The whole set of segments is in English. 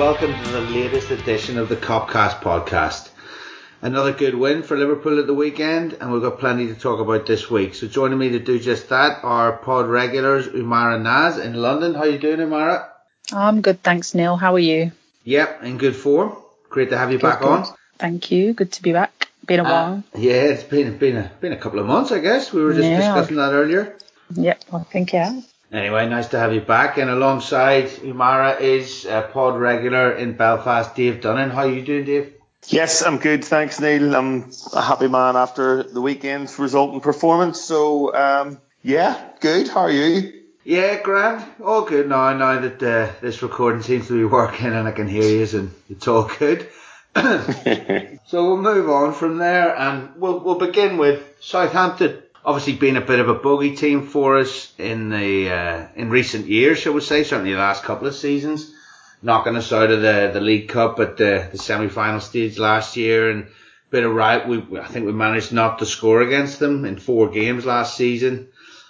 welcome to the latest edition of the Copcast podcast. Another good win for Liverpool at the weekend, and we've got plenty to talk about this week. So joining me to do just that are pod regulars Umara Naz in London. How are you doing, Umara? I'm good, thanks, Neil. How are you? Yep, in good form. Great to have you good, back good. on. Thank you. Good to be back. Been a uh, while. Yeah, it's been been a been a couple of months, I guess. We were just yeah, discussing that earlier. Yep, I think yeah. Anyway, nice to have you back. And alongside Umara is a pod regular in Belfast, Dave Dunnan. How are you doing, Dave? Yes, I'm good. Thanks, Neil. I'm a happy man after the weekend's result and performance. So, um, yeah, good. How are you? Yeah, grand. All good now. Now that uh, this recording seems to be working and I can hear you, and it's all good. so we'll move on from there, and we'll we'll begin with Southampton. Obviously, been a bit of a bogey team for us in the uh, in recent years, shall we say? Certainly, the last couple of seasons, knocking us out of the the League Cup at the the semi final stage last year, and bit of right. We I think we managed not to score against them in four games last season.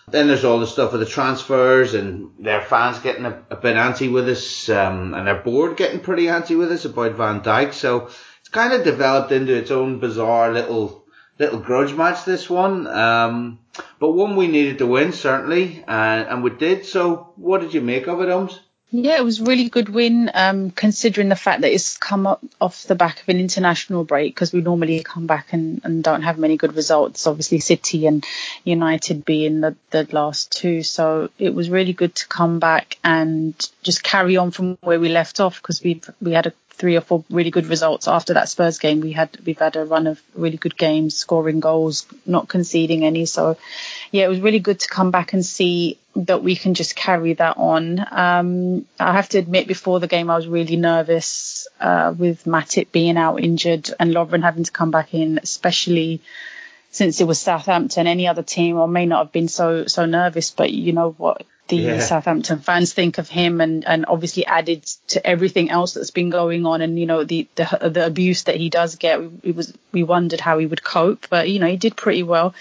Then there's all the stuff with the transfers and their fans getting a, a bit anti with us, um, and their board getting pretty anti with us about Van Dijk. So it's kind of developed into its own bizarre little little grudge match. This one, um, but one we needed to win certainly, and, and we did. So what did you make of it, Ums? Yeah, it was really good win, um, considering the fact that it's come up off the back of an international break because we normally come back and, and don't have many good results. Obviously, City and United being the, the last two. So it was really good to come back and just carry on from where we left off because we we had a three or four really good results after that Spurs game. We had we've had a run of really good games, scoring goals, not conceding any. So yeah, it was really good to come back and see that we can just carry that on. Um, I have to admit, before the game, I was really nervous uh, with Matip being out injured and Lovren having to come back in, especially since it was Southampton. Any other team, I may not have been so so nervous, but you know what? the yeah. Southampton fans think of him and, and obviously added to everything else that's been going on and you know the the, the abuse that he does get we, was we wondered how he would cope but you know he did pretty well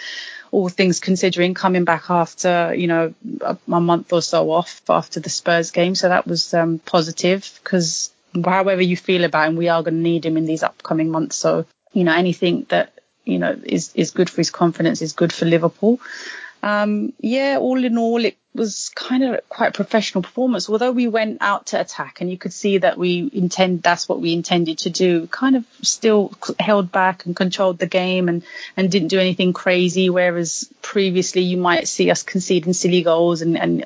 all things considering coming back after you know a, a month or so off after the Spurs game. So that was um, positive because however you feel about him we are going to need him in these upcoming months. So you know anything that you know is is good for his confidence is good for Liverpool um, yeah, all in all, it was kind of quite a professional performance. Although we went out to attack, and you could see that we intend that's what we intended to do. Kind of still held back and controlled the game, and and didn't do anything crazy. Whereas previously, you might see us conceding silly goals and and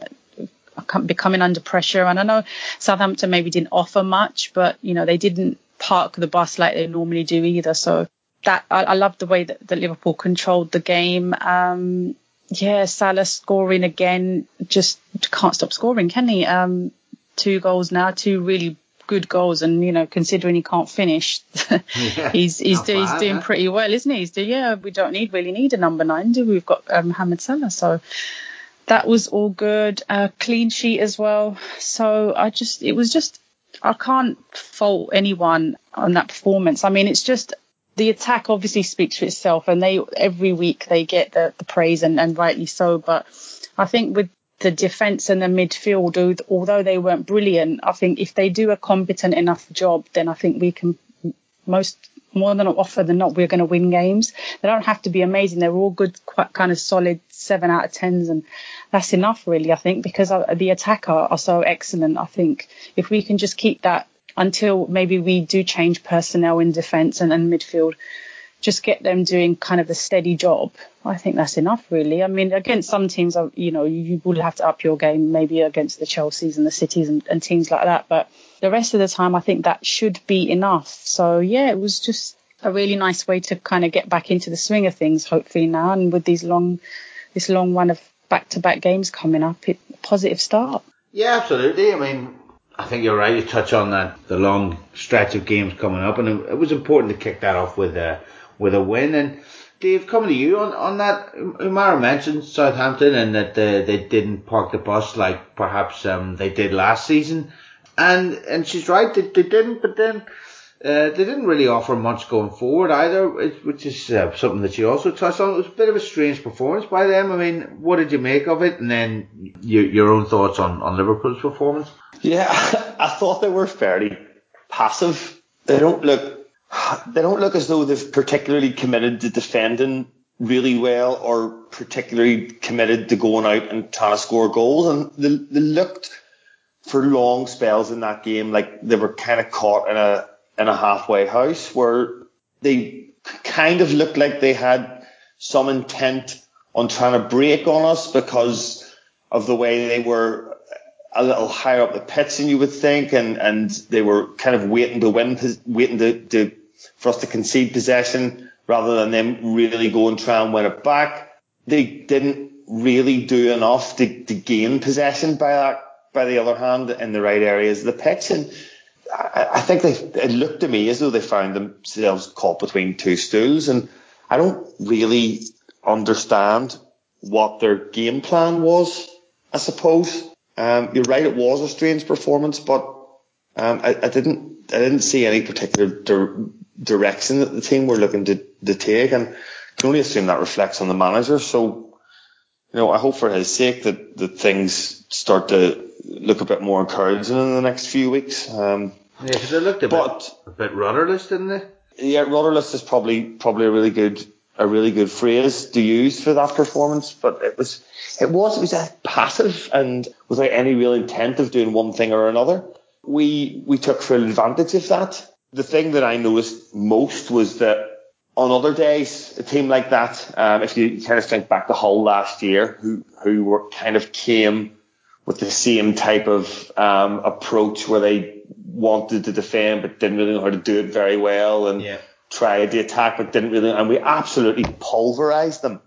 becoming under pressure. And I know Southampton maybe didn't offer much, but you know they didn't park the bus like they normally do either. So that I, I love the way that, that Liverpool controlled the game. Um, yeah, Salah scoring again, just can't stop scoring, can he? Um, two goals now, two really good goals, and you know, considering he can't finish, yeah, he's he's, do, he's doing pretty well, isn't he? He's do, yeah, we don't need really need a number nine, do we? We've got um, Mohamed Salah, so that was all good. Uh, clean sheet as well. So I just, it was just, I can't fault anyone on that performance. I mean, it's just the attack obviously speaks for itself, and they every week they get the, the praise and, and rightly so. But I think with the defence and the midfield, although they weren't brilliant, I think if they do a competent enough job, then I think we can most more than offer than not we're going to win games. They don't have to be amazing. They're all good, quite kind of solid seven out of tens, and that's enough really. I think because uh, the attack are so excellent. I think if we can just keep that until maybe we do change personnel in defence and, and midfield, just get them doing kind of a steady job. I think that's enough, really. I mean, against some teams, you know, you will have to up your game, maybe against the Chelseas and the Cities and, and teams like that. But the rest of the time, I think that should be enough. So yeah, it was just a really nice way to kind of get back into the swing of things, hopefully now, and with these long, this long run of back-to-back games coming up, it positive start. Yeah, absolutely. I mean, I think you're right. You touch on that the long stretch of games coming up, and it, it was important to kick that off with a with a win. And Dave, coming to you on, on that, Umara mentioned Southampton and that they, they didn't park the bus like perhaps um, they did last season, and and she's right. They, they didn't, but then. Uh, they didn't really offer much going forward either, which is uh, something that you also touched on. It was a bit of a strange performance by them. I mean, what did you make of it? And then your, your own thoughts on, on Liverpool's performance? Yeah, I thought they were fairly passive. They don't look they don't look as though they've particularly committed to defending really well or particularly committed to going out and trying to score goals. And they, they looked for long spells in that game like they were kind of caught in a in a halfway house where they kind of looked like they had some intent on trying to break on us because of the way they were a little higher up the pitch than you would think, and, and they were kind of waiting to win, waiting to, to for us to concede possession rather than them really go and try and win it back. They didn't really do enough to, to gain possession by that, by the other hand, in the right areas of the pitch. And I, I think they, it looked to me as though they found themselves caught between two stools. And I don't really understand what their game plan was, I suppose. Um, you're right, it was a strange performance, but um, I, I, didn't I didn't see any particular di- direction that the team were looking to, to take, and I can only assume that reflects on the manager. So, you know, I hope for his sake that, that things start to look a bit more encouraging in the next few weeks. Um, yeah, because they looked a but, bit a bit rudderless, didn't they? Yeah, rudderless is probably probably a really good a really good phrase to use for that performance, but it was it was it was passive and without any real intent of doing one thing or another. We we took full advantage of that. The thing that I noticed most was that on other days, a team like that, um, if you kind of think back to Hull last year, who who were kind of came with the same type of um, approach where they wanted to defend but didn't really know how to do it very well and yeah. tried the attack but didn't really, and we absolutely pulverized them.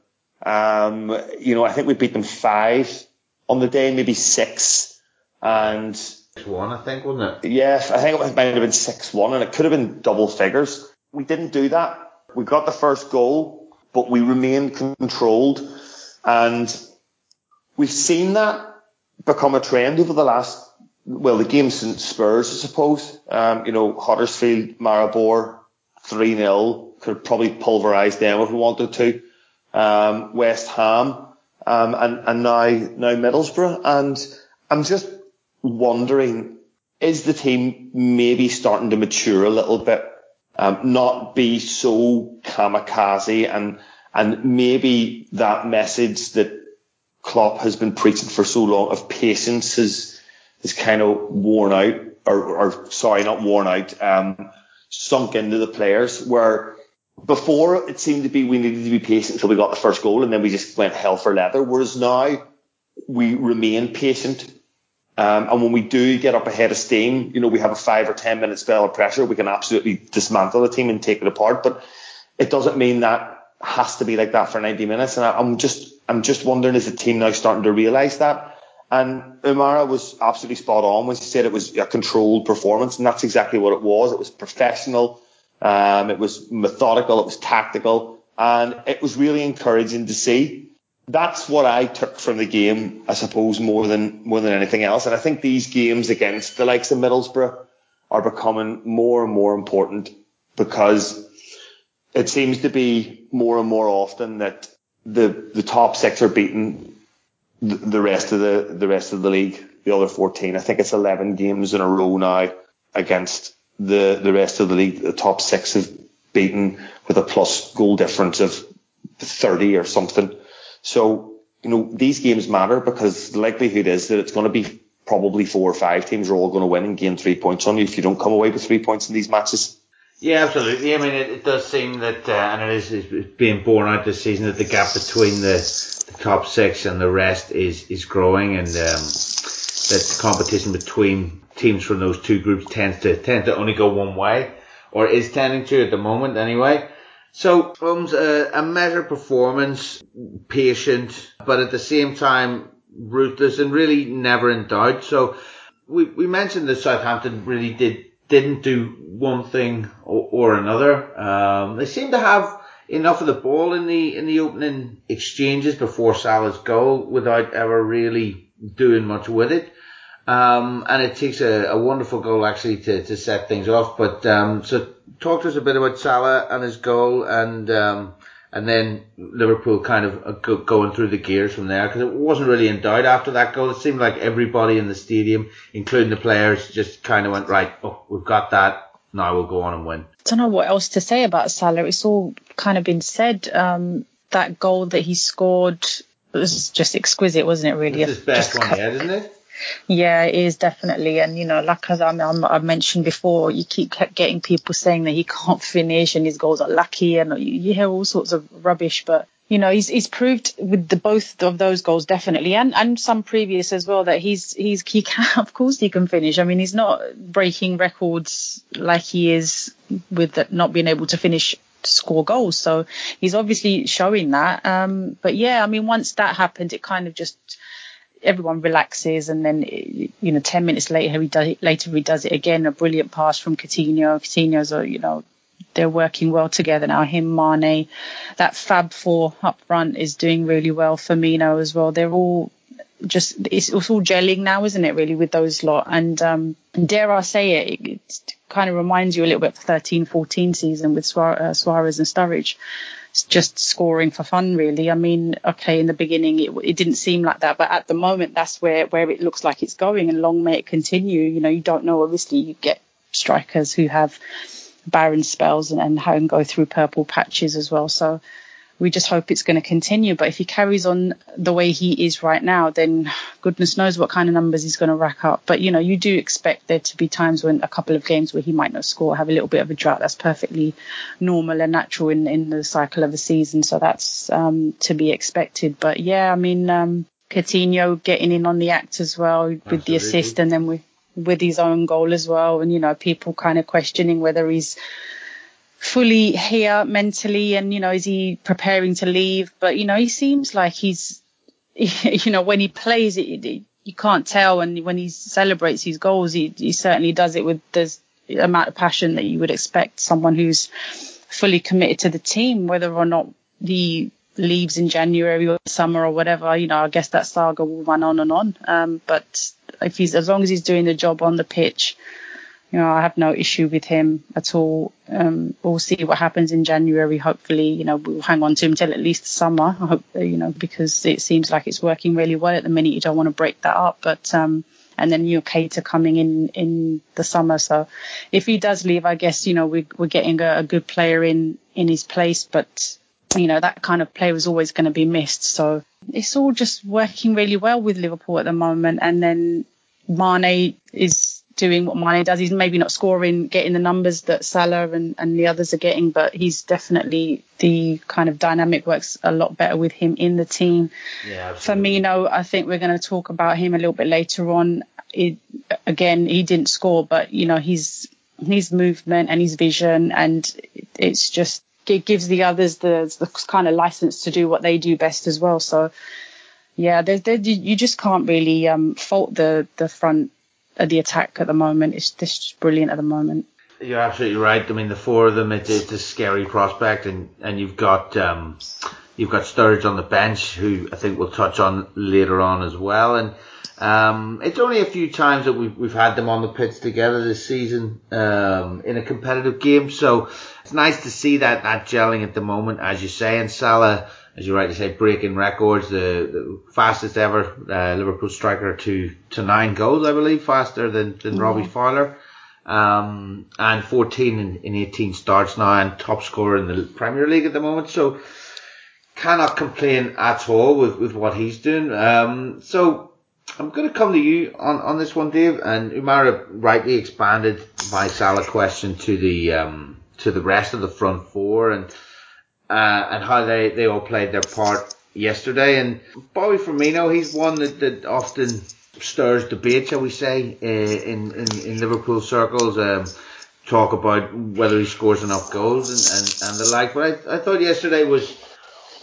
Um, you know, I think we beat them five on the day, maybe six, and one, I think, wasn't it? Yeah, I think it might have been six one, and it could have been double figures. We didn't do that. We got the first goal, but we remained controlled, and we've seen that become a trend over the last well, the game since Spurs, I suppose. Um, you know, Huddersfield, Maribor, 3 0, could probably pulverise them if we wanted to um, West Ham, um, and, and now, now Middlesbrough. And I'm just wondering, is the team maybe starting to mature a little bit? Um, not be so kamikaze and, and maybe that message that Klopp has been preaching for so long of patience is, is kind of worn out or, or sorry, not worn out, um, sunk into the players where before it seemed to be we needed to be patient until we got the first goal and then we just went hell for leather. Whereas now we remain patient. Um, and when we do get up ahead of steam, you know, we have a five or 10 minute spell of pressure. We can absolutely dismantle the team and take it apart. But it doesn't mean that has to be like that for 90 minutes. And I, I'm just, I'm just wondering is the team now starting to realize that? And Umara was absolutely spot on when she said it was a controlled performance. And that's exactly what it was. It was professional um, it was methodical, it was tactical, and it was really encouraging to see. That's what I took from the game, I suppose, more than more than anything else. And I think these games against the likes of Middlesbrough are becoming more and more important because it seems to be more and more often that the the top six are beating the, the rest of the the rest of the league, the other fourteen. I think it's eleven games in a row now against the, the rest of the league, the top six have beaten with a plus goal difference of 30 or something. So, you know, these games matter because the likelihood is that it's going to be probably four or five teams are all going to win and gain three points on you if you don't come away with three points in these matches. Yeah, absolutely. I mean, it, it does seem that, uh, and it is it's being borne out this season that the gap between the, the top six and the rest is is growing, and um, that competition between teams from those two groups tends to tend to only go one way, or is tending to at the moment anyway. So comes a, a measured performance, patient, but at the same time ruthless and really never in doubt. So we we mentioned that Southampton really did didn't do one thing or, or another. Um, they seem to have enough of the ball in the in the opening exchanges before Salah's goal without ever really doing much with it. Um, and it takes a, a, wonderful goal actually to, to set things off. But um, so talk to us a bit about Salah and his goal and um, and then Liverpool kind of uh, going through the gears from there because it wasn't really in doubt after that goal. It seemed like everybody in the stadium, including the players, just kind of went right. Oh, we've got that. Now we'll go on and win. I don't know what else to say about Salah. It's all kind of been said. Um, that goal that he scored was just exquisite, wasn't it? Really, it's his best just one yet, isn't it? Yeah, it is definitely. And, you know, like as I have mentioned before, you keep getting people saying that he can't finish and his goals are lucky and you, you hear all sorts of rubbish. But, you know, he's, he's proved with the both of those goals definitely and, and some previous as well that he's, he's, he can, of course he can finish. I mean, he's not breaking records like he is with not being able to finish score goals. So he's obviously showing that. Um, but yeah, I mean, once that happened, it kind of just everyone relaxes, and then you know, ten minutes later he does later he does it again. A brilliant pass from Coutinho. Coutinho's a you know they're working well together now. Him, Mane, that Fab Four up front is doing really well. Firmino as well. They're all just it's, it's all gelling now, isn't it? Really with those lot, and um, dare I say it, it, it kind of reminds you a little bit of the 13-14 season with Suarez and Sturridge just scoring for fun, really. I mean, okay, in the beginning it, it didn't seem like that, but at the moment that's where where it looks like it's going, and long may it continue. You know, you don't know. Obviously, you get strikers who have barren spells and, and, and go through purple patches as well. So we just hope it's going to continue. But if he carries on the way he is right now, then goodness knows what kind of numbers he's going to rack up. But you know, you do expect there to be times when a couple of games where he might not score, have a little bit of a drought. That's perfectly normal and natural in in the cycle of a season. So that's um, to be expected. But yeah, I mean, um, Coutinho getting in on the act as well with Absolutely. the assist, and then with with his own goal as well. And you know, people kind of questioning whether he's fully here mentally and you know is he preparing to leave? But you know he seems like he's you know when he plays it, it you can't tell and when he celebrates his goals. He, he certainly does it with the amount of passion that you would expect someone who's fully committed to the team whether or not he leaves in January or summer or whatever. You know I guess that saga will run on and on. Um, but if he's as long as he's doing the job on the pitch you know, I have no issue with him at all. Um, we'll see what happens in January. Hopefully, you know, we'll hang on to him till at least summer. I hope, you know, because it seems like it's working really well at the minute. You don't want to break that up, but, um, and then you're Keita coming in in the summer. So if he does leave, I guess, you know, we, we're getting a, a good player in, in his place, but, you know, that kind of player was always going to be missed. So it's all just working really well with Liverpool at the moment. And then Mane is doing what Mane does. He's maybe not scoring, getting the numbers that Salah and, and the others are getting, but he's definitely the kind of dynamic works a lot better with him in the team. Yeah, Firmino, I think we're going to talk about him a little bit later on. It, again, he didn't score, but you know, his, his movement and his vision and it's just, it gives the others the, the kind of license to do what they do best as well. So, yeah, there, there, you just can't really um, fault the the front the attack at the moment. It's just brilliant at the moment. You're absolutely right. I mean, the four of them, it's, it's a scary prospect, and, and you've got um, you've got Sturridge on the bench, who I think we'll touch on later on as well. And um, it's only a few times that we've we've had them on the pitch together this season um, in a competitive game, so it's nice to see that that gelling at the moment, as you say. And Salah as you rightly say, breaking records, the, the fastest ever uh, Liverpool striker to, to nine goals, I believe, faster than, than Robbie Fowler. Um, and 14 in, in 18 starts now and top scorer in the Premier League at the moment. So cannot complain at all with, with what he's doing. Um, so I'm going to come to you on, on this one, Dave. And Umara rightly expanded my Salah question to the, um, to the rest of the front four and, uh, and how they, they all played their part yesterday. And Bobby Firmino, he's one that, that often stirs debate, shall we say, uh, in, in, in Liverpool circles. Um, talk about whether he scores enough goals and, and, and the like. But I, I thought yesterday was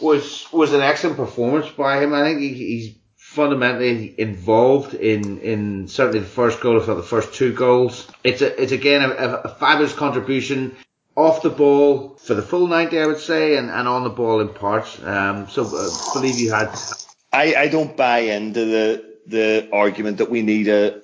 was was an excellent performance by him. I think he, he's fundamentally involved in in certainly the first goal, if not the first two goals. It's a it's again a, a fabulous contribution off the ball for the full 90, I would say, and, and on the ball in parts. Um, so I uh, believe you had. I, I don't buy into the the argument that we need a,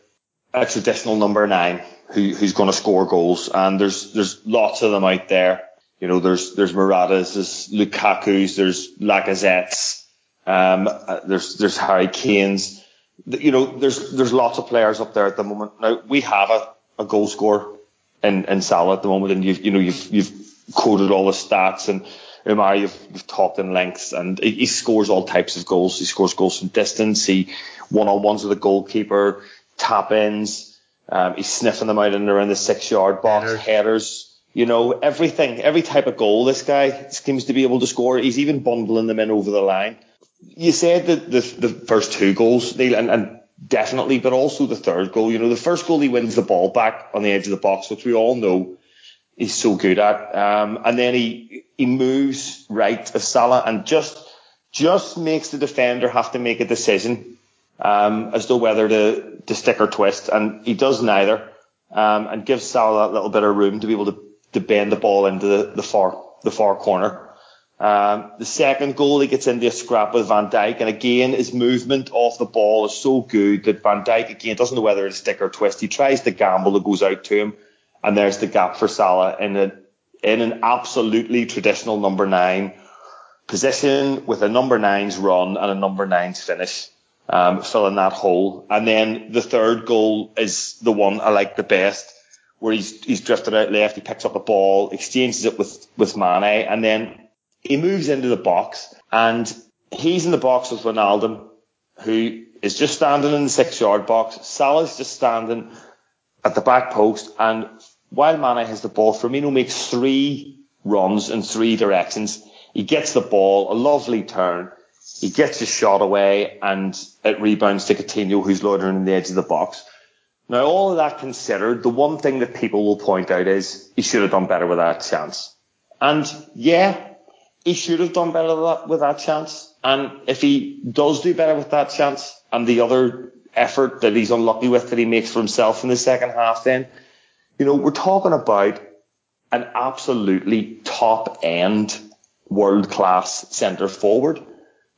a traditional number nine who, who's going to score goals, and there's there's lots of them out there. You know, there's there's Moratas, there's Lukaku's, there's Lacazette's, um, uh, there's there's Harry Kane's. You know, there's there's lots of players up there at the moment. Now we have a, a goal scorer in, in Salah at the moment, and you've you know you've you've quoted all the stats and Umar, you've, you've talked in length, and he, he, scores all types of goals. He scores goals from distance. He one on ones with the goalkeeper, tap ins. Um, he's sniffing them out in around the six yard box, headers. headers you know, everything, every type of goal this guy seems to be able to score. He's even bundling them in over the line. You said that the, the first two goals, Neil, and, and definitely, but also the third goal. You know, the first goal he wins the ball back on the edge of the box, which we all know he's so good at. Um, and then he he moves right of Salah and just just makes the defender have to make a decision um, as to whether to to stick or twist, and he does neither, um, and gives Salah that little bit of room to be able to to bend the ball into the, the far the far corner. Um, the second goal, he gets into a scrap with Van Dijk, and again, his movement off the ball is so good that Van Dijk again doesn't know whether to stick or twist. He tries to gamble, it goes out to him, and there's the gap for Salah in a in an absolutely traditional number nine position with a number nine's run and a number nine's finish, um, filling that hole. And then the third goal is the one I like the best where he's he's drifted out left, he picks up the ball, exchanges it with with Mane, and then he moves into the box, and he's in the box with Ronaldo, who is just standing in the six yard box. Salah's just standing at the back post, and while Mane has the ball, Firmino makes three runs in three directions. He gets the ball, a lovely turn. He gets his shot away, and it rebounds to Coutinho, who's loitering in the edge of the box. Now, all of that considered, the one thing that people will point out is he should have done better with that chance. And yeah, he should have done better with that, chance. And if he does do better with that chance and the other effort that he's unlucky with that he makes for himself in the second half, then, you know, we're talking about an absolutely top end world class centre forward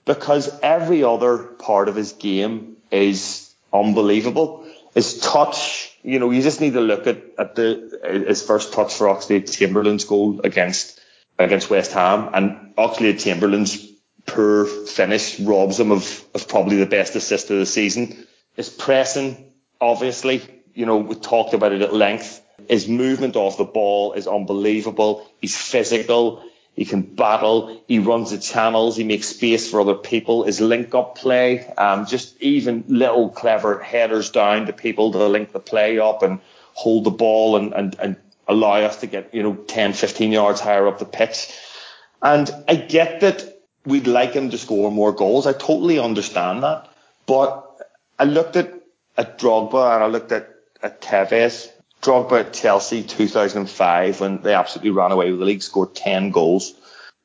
because every other part of his game is unbelievable his touch, you know, you just need to look at, at the his first touch for Oxlade Chamberlain's goal against against West Ham, and Oxlade Chamberlain's poor finish robs him of, of probably the best assist of the season. His pressing, obviously, you know, we talked about it at length. His movement off the ball is unbelievable. He's physical. He can battle. He runs the channels. He makes space for other people. His link up play, um, just even little clever headers down to people to link the play up and hold the ball and, and, and allow us to get, you know, 10, 15 yards higher up the pitch. And I get that we'd like him to score more goals. I totally understand that. But I looked at, at Drogba and I looked at, at Tevez Drogba at Chelsea 2005 when they absolutely ran away with the league, scored 10 goals.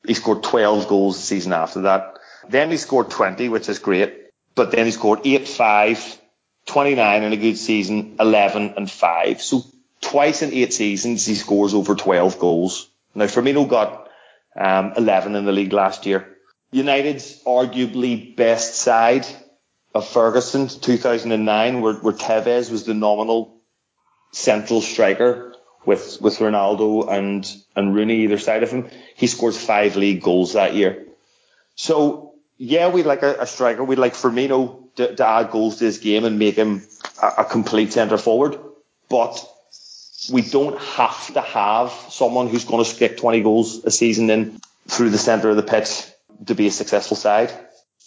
He scored 12 goals the season after that. Then he scored 20, which is great. But then he scored 8, 5, 29 in a good season, 11 and 5. So twice in eight seasons he scores over 12 goals. Now Firmino got um, 11 in the league last year. United's arguably best side of Ferguson 2009 where, where Tevez was the nominal central striker with with Ronaldo and and Rooney either side of him. He scores five league goals that year. So yeah, we'd like a, a striker. We'd like Firmino to, to, add goals to his game and make him a, a complete centre forward. But we don't have to have someone who's going to stick 20 goals a season in through the centre of the pitch to be a successful side.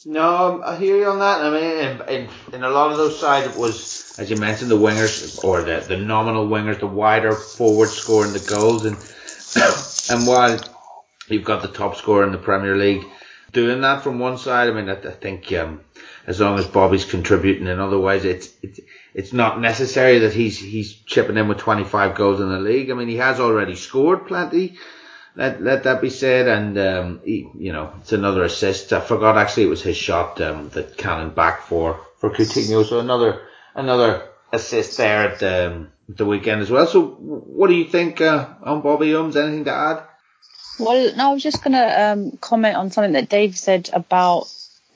No, I hear you on that. I mean, in, in, in a lot of those sides, it was, as you mentioned, the wingers or the, the nominal wingers, the wider forward scoring the goals, and and while you've got the top scorer in the Premier League doing that from one side, I mean, I, I think um, as long as Bobby's contributing in other ways, it's it's it's not necessary that he's he's chipping in with 25 goals in the league. I mean, he has already scored plenty let let that be said. And um, he, you know, it's another assist. I forgot actually it was his shot um, that Cannon back for for Coutinho. So another another assist there at the, um, the weekend as well. So what do you think uh, on Bobby Ums? Anything to add? Well, no, I was just going to um, comment on something that Dave said about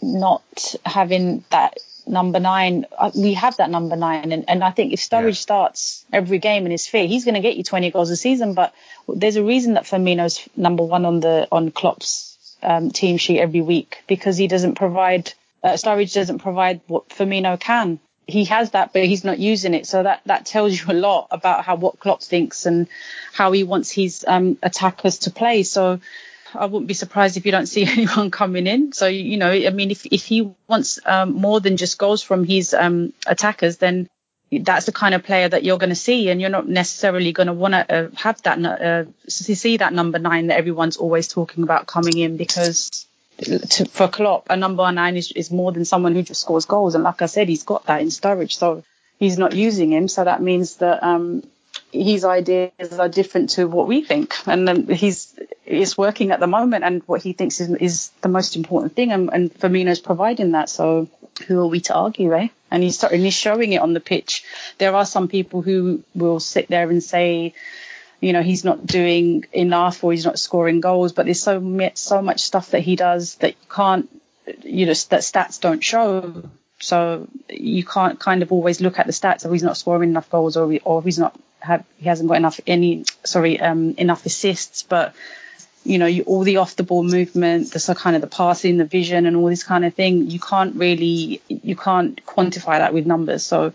not having that number nine. Uh, we have that number nine, and, and I think if Sturridge yeah. starts every game and is fit, he's going to get you 20 goals a season. But there's a reason that Firmino's number one on the on Klopp's um, team sheet every week because he doesn't provide. Uh, Sturridge doesn't provide what Firmino can. He has that, but he's not using it. So that that tells you a lot about how what Klopp thinks and how he wants his um, attackers to play. So I wouldn't be surprised if you don't see anyone coming in. So you know, I mean, if if he wants um, more than just goals from his um, attackers, then that's the kind of player that you're going to see, and you're not necessarily going to want to uh, have that uh, see that number nine that everyone's always talking about coming in because. To, for Klopp, a number nine is, is more than someone who just scores goals, and like I said, he's got that in Sturridge, so he's not using him. So that means that um, his ideas are different to what we think, and he's is working at the moment, and what he thinks is, is the most important thing, and, and Firmino's providing that. So who are we to argue, eh? And he's he's showing it on the pitch. There are some people who will sit there and say, you know, he's not doing enough or he's not scoring goals, but there's so so much stuff that he does that you can't, you know, that stats don't show. So you can't kind of always look at the stats of he's not scoring enough goals or or he's not have he hasn't got enough any sorry um, enough assists, but you know you, all the off the ball movement, the kind of the passing, the vision, and all this kind of thing. You can't really you can't quantify that with numbers. So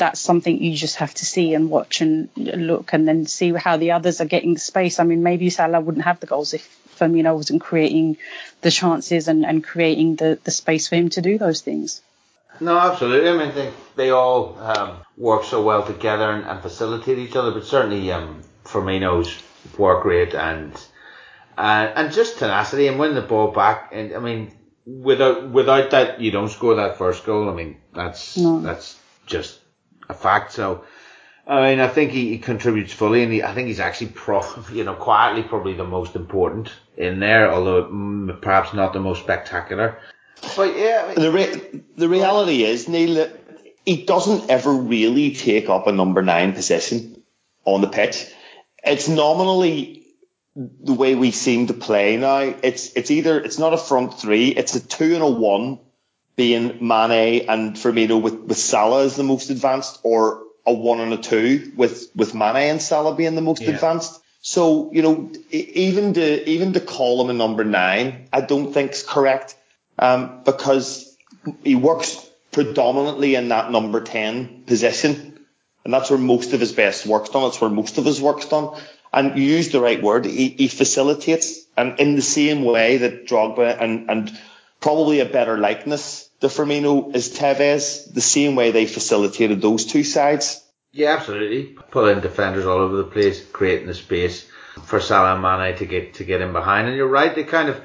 that's something you just have to see and watch and look and then see how the others are getting space. I mean, maybe Salah wouldn't have the goals if Firmino wasn't creating the chances and, and creating the, the space for him to do those things. No, absolutely. I mean, think they all um, work so well together and, and, facilitate each other. But certainly, um, Firmino's work rate and uh, and just tenacity and winning the ball back. And I mean, without without that, you don't score that first goal. I mean, that's no. that's just a fact. So. I mean, I think he, he contributes fully, and he, I think he's actually, pro, you know, quietly probably the most important in there, although mm, perhaps not the most spectacular. But yeah, I mean, the re- the reality is Neil that he doesn't ever really take up a number nine position on the pitch. It's nominally the way we seem to play now. It's it's either it's not a front three, it's a two and a one, being Mane and Firmino with with Salah as the most advanced, or a one and a two with with Mane and Salah being the most yeah. advanced. So you know, even to even to call him a number nine, I don't think is correct um, because he works predominantly in that number 10 position. And that's where most of his best work's done. That's where most of his work's done. And you use the right word. He, he facilitates and in the same way that Drogba and, and probably a better likeness to Firmino is Tevez, the same way they facilitated those two sides. Yeah, absolutely. Pulling defenders all over the place, creating the space for Salah and Mane to get to get in behind. And you're right, they kind of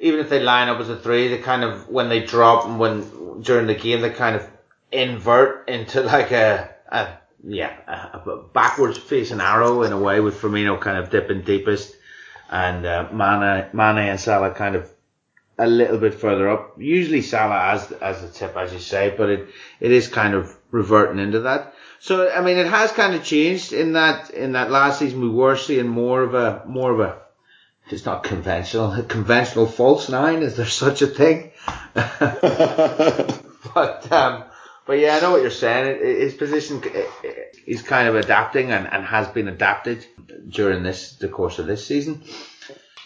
even if they line up as a three, they kind of when they drop and when during the game they kind of invert into like a, a yeah a, a backwards facing arrow in a way with Firmino kind of dipping deepest and uh, Mane Mane and Salah kind of a little bit further up. Usually Salah as as the tip as you say, but it it is kind of reverting into that. So I mean it has kind of changed in that in that last season we were seeing more of a more of a it's not conventional. A conventional false nine, is there such a thing? but um, but yeah, I know what you're saying. His position, he's kind of adapting and, and has been adapted during this the course of this season.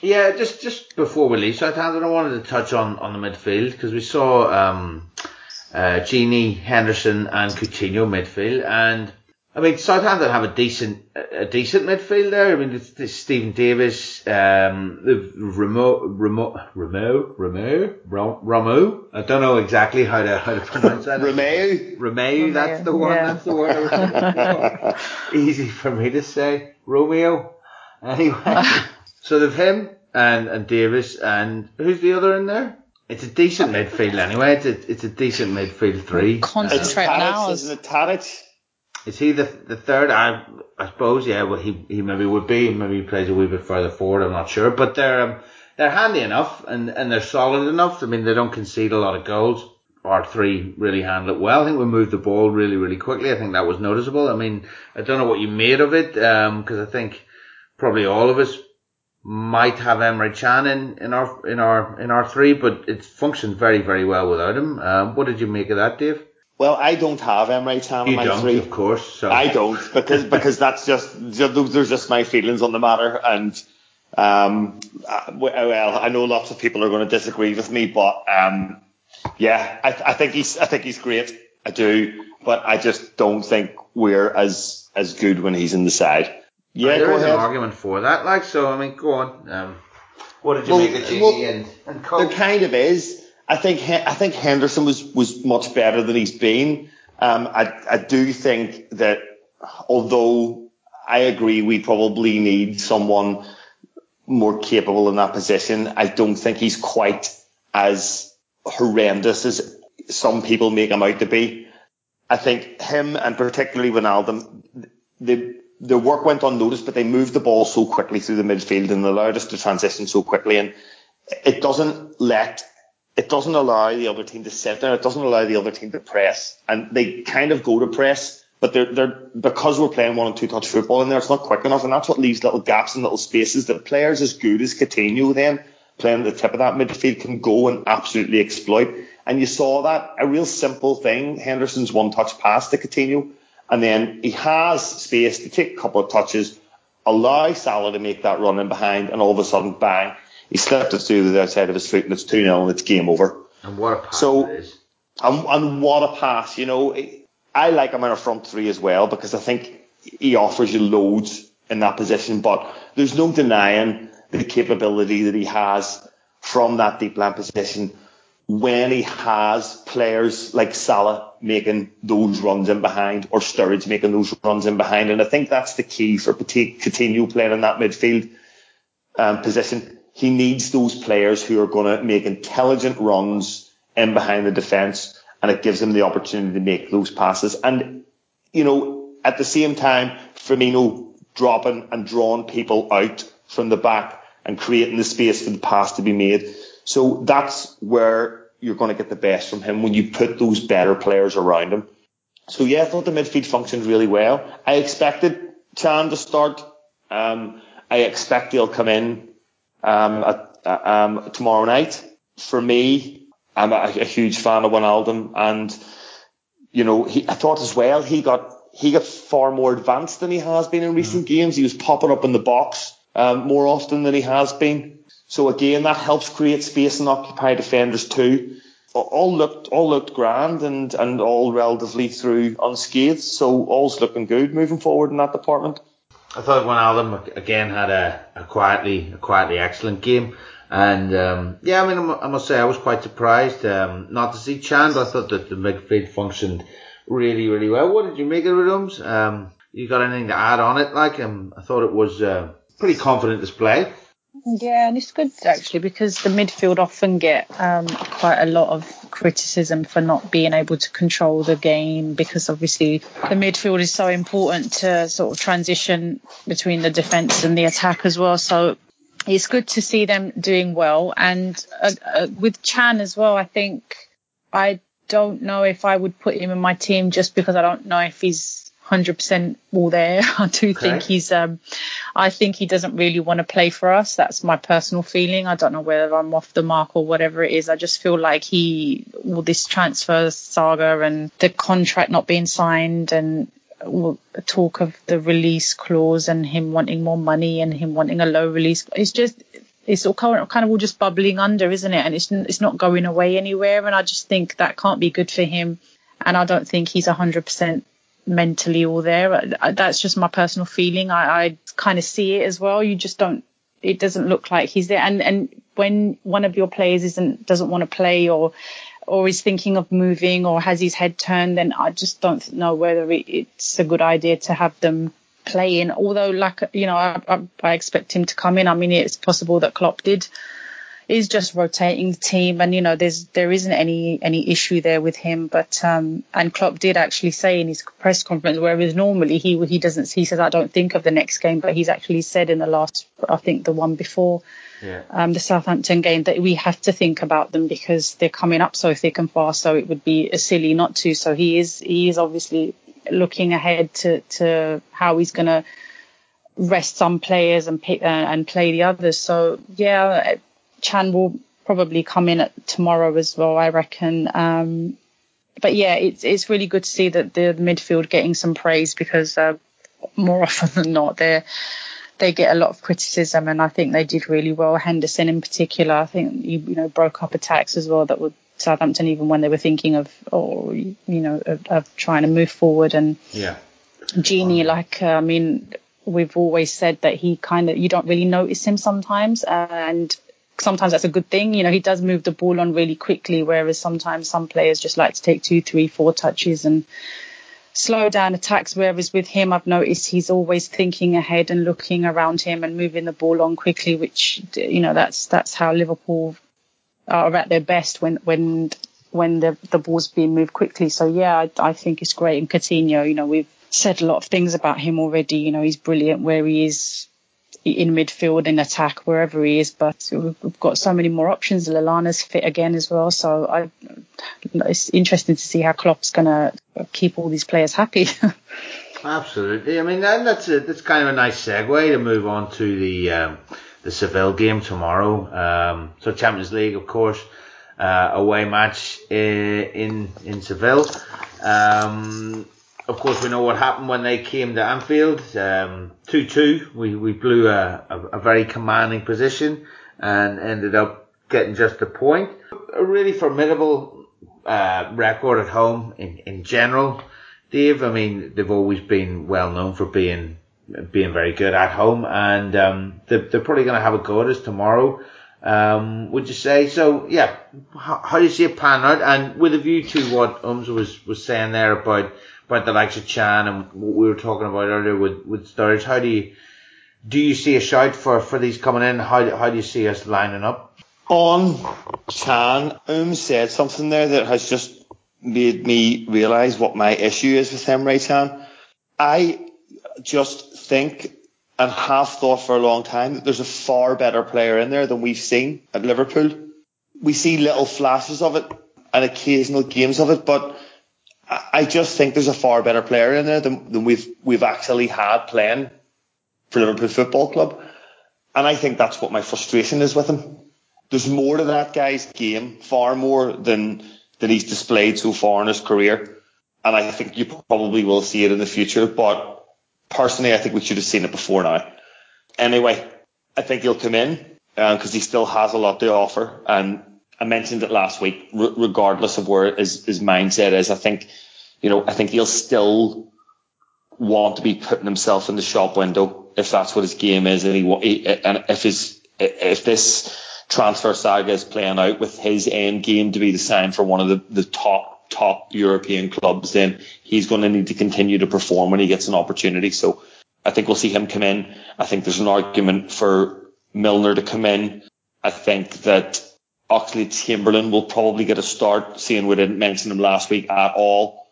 Yeah, just just before we leave Southampton, I wanted to touch on, on the midfield because we saw um, uh, Gini, Henderson, and Coutinho midfield, and I mean, Southampton have a decent, a decent midfield there. I mean, it's, it's Steven Davis, um, Remo, Remo, Remo, Remo, Ramo. I don't know exactly how to how to pronounce that. Romeo. Romeo, that's the one. Yeah. That's the word. Easy for me to say. Romeo. Anyway, so they've him and and Davis and who's the other in there? It's a decent midfield anyway. It's a, it's a decent midfield three. Concentrate now. Isn't it Tadic? Is he the the third? I I suppose yeah. Well, he he maybe would be. Maybe he plays a wee bit further forward. I'm not sure, but they're um, they're handy enough and and they're solid enough. I mean, they don't concede a lot of goals. Our three really handle it well. I think we moved the ball really really quickly. I think that was noticeable. I mean, I don't know what you made of it because um, I think probably all of us might have Emre Can in, in our in our in our three, but it's functioned very very well without him. Um, what did you make of that, Dave? Well, I don't have Emre Can in my don't, three. Of course, so. I don't because because that's just those are just my feelings on the matter, and um, uh, well, I know lots of people are going to disagree with me, but um, yeah, I, I think he's I think he's great. I do, but I just don't think we're as as good when he's in the side. Yeah, there is ahead. an argument for that. Like, so I mean, go on. Um, what did you well, make of Gini well, and, and Cole? There kind of is. I think I think Henderson was was much better than he's been. Um, I I do think that although I agree we probably need someone more capable in that position, I don't think he's quite as horrendous as some people make him out to be. I think him and particularly Wijnaldum, the the work went unnoticed, but they moved the ball so quickly through the midfield and allowed us to transition so quickly. And it doesn't let, it doesn't allow the other team to sit there. It doesn't allow the other team to press. And they kind of go to press, but they're, they're, because we're playing one and two touch football in there, it's not quick enough. And that's what leaves little gaps and little spaces that players as good as Coutinho then playing at the tip of that midfield can go and absolutely exploit. And you saw that a real simple thing. Henderson's one touch pass to Coutinho and then he has space to take a couple of touches, allow Salah to make that run in behind, and all of a sudden, bang, he slipped us through the outside of his foot, and it's 2 0, and it's game over. And what a pass so, And, and what a pass, you know. I like him in a front three as well because I think he offers you loads in that position, but there's no denying the capability that he has from that deep line position when he has players like Salah making those runs in behind or Sturridge making those runs in behind. And I think that's the key for Coutinho playing in that midfield um, position. He needs those players who are going to make intelligent runs in behind the defence and it gives him the opportunity to make those passes. And, you know, at the same time, Firmino dropping and drawing people out from the back and creating the space for the pass to be made so that's where you're going to get the best from him when you put those better players around him. So yeah, I thought the midfield functioned really well. I expected Can to start. Um, I expect he'll come in um, at, uh, um, tomorrow night. For me, I'm a, a huge fan of Wijnaldum, and you know, he, I thought as well he got he got far more advanced than he has been in recent mm. games. He was popping up in the box um, more often than he has been. So again, that helps create space and occupy defenders too. All looked all looked grand and, and all relatively through unscathed. So all's looking good moving forward in that department. I thought Wijnaldum again had a, a quietly a quietly excellent game. And um, yeah, I mean, I must say I was quite surprised um, not to see but I thought that the midfield functioned really, really well. What did you make of it, Um, you got anything to add on it? Like, um, I thought it was a pretty confident display. Yeah, and it's good actually because the midfield often get um, quite a lot of criticism for not being able to control the game because obviously the midfield is so important to sort of transition between the defence and the attack as well. So it's good to see them doing well. And uh, uh, with Can as well, I think I don't know if I would put him in my team just because I don't know if he's 100% all there. I do okay. think he's, um, I think he doesn't really want to play for us. That's my personal feeling. I don't know whether I'm off the mark or whatever it is. I just feel like he, all this transfer saga and the contract not being signed and talk of the release clause and him wanting more money and him wanting a low release. It's just, it's all kind of, kind of all just bubbling under, isn't it? And it's it's not going away anywhere. And I just think that can't be good for him. And I don't think he's 100% mentally all there. That's just my personal feeling. I, I kind of see it as well. You just don't. It doesn't look like he's there. And and when one of your players isn't doesn't want to play or or is thinking of moving or has his head turned, then I just don't know whether it's a good idea to have them playing. Although, like you know, I, I, I expect him to come in. I mean, it's possible that Klopp did is just rotating the team, and you know, there's there isn't any any issue there with him. But um, and Klopp did actually say in his press conference, whereas normally he he doesn't, he says I don't think of the next game, but he's actually said in the last, I think the one before. Yeah. Um, the Southampton game that we have to think about them because they're coming up so thick and fast. So it would be silly not to. So he is he is obviously looking ahead to to how he's going to rest some players and pick uh, and play the others. So yeah, Can will probably come in at tomorrow as well, I reckon. Um, but yeah, it's it's really good to see that the midfield getting some praise because uh, more often than not they're they get a lot of criticism, and I think they did really well. Henderson in particular, I think you, you know broke up attacks as well that were Southampton even when they were thinking of or you know of, of trying to move forward and yeah. Gini, like uh, I mean, we've always said that he kind of you don't really notice him sometimes, and sometimes that's a good thing. You know, he does move the ball on really quickly, whereas sometimes some players just like to take two, three, four touches and slow down attacks. Whereas with him, I've noticed he's always thinking ahead and looking around him and moving the ball on quickly, which you know that's that's how Liverpool are at their best when when when the the ball's being moved quickly. So yeah, I, I think it's great. And Coutinho, you know, we've said a lot of things about him already. You know, he's brilliant where he is in midfield in attack wherever he is. But we've got so many more options. Lallana's fit again as well, so I, it's interesting to see how Klopp's going to keep all these players happy. Absolutely. I mean, that's a, that's kind of a nice segue to move on to the um, the Seville game tomorrow. Um, so Champions League, of course, uh, away match in in, in Seville. Um, of course, we know what happened when they came to Anfield. Um, 2-2. We, we blew a, a, a, very commanding position and ended up getting just a point. A really formidable uh, record at home in, in general. Dave, I mean, they've always been well known for being being very good at home, and um, they're, they're probably going to have a go at us tomorrow. Um, would you say so? Yeah. How, how, do you see it pan out? And with a view to what Ums was was saying there about about the likes of Can and what we were talking about earlier with, with Sturridge. How do you, do you see a shout for, for these coming in? How, how do you see us lining up? On Can, Um said something there that has just made me realise what my issue is with Emre Can. I just think and have thought for a long time that there's a far better player in there than we've seen at Liverpool. We see little flashes of it and occasional games of it, but I just think there's a far better player in there than, than we've we've actually had playing for Liverpool Football Club. And I think that's what my frustration is with him. There's more to that guy's game, far more than than he's displayed so far in his career. And I think you probably will see it in the future. But personally, I think we should have seen it before now. Anyway, I think he'll come in because uh, he still has a lot to offer. And I mentioned it last week, regardless of where his, his mindset is, I think, you know, I think he'll still want to be putting himself in the shop window if that's what his game is, and he and if his if this transfer saga is playing out with his end game to be the sign for one of the, the top top European clubs, then he's going to need to continue to perform when he gets an opportunity. So I think we'll see him come in. I think there's an argument for Milner to come in. I think that Oxlade-Chamberlain will probably get a start, seeing we didn't mention him last week at all.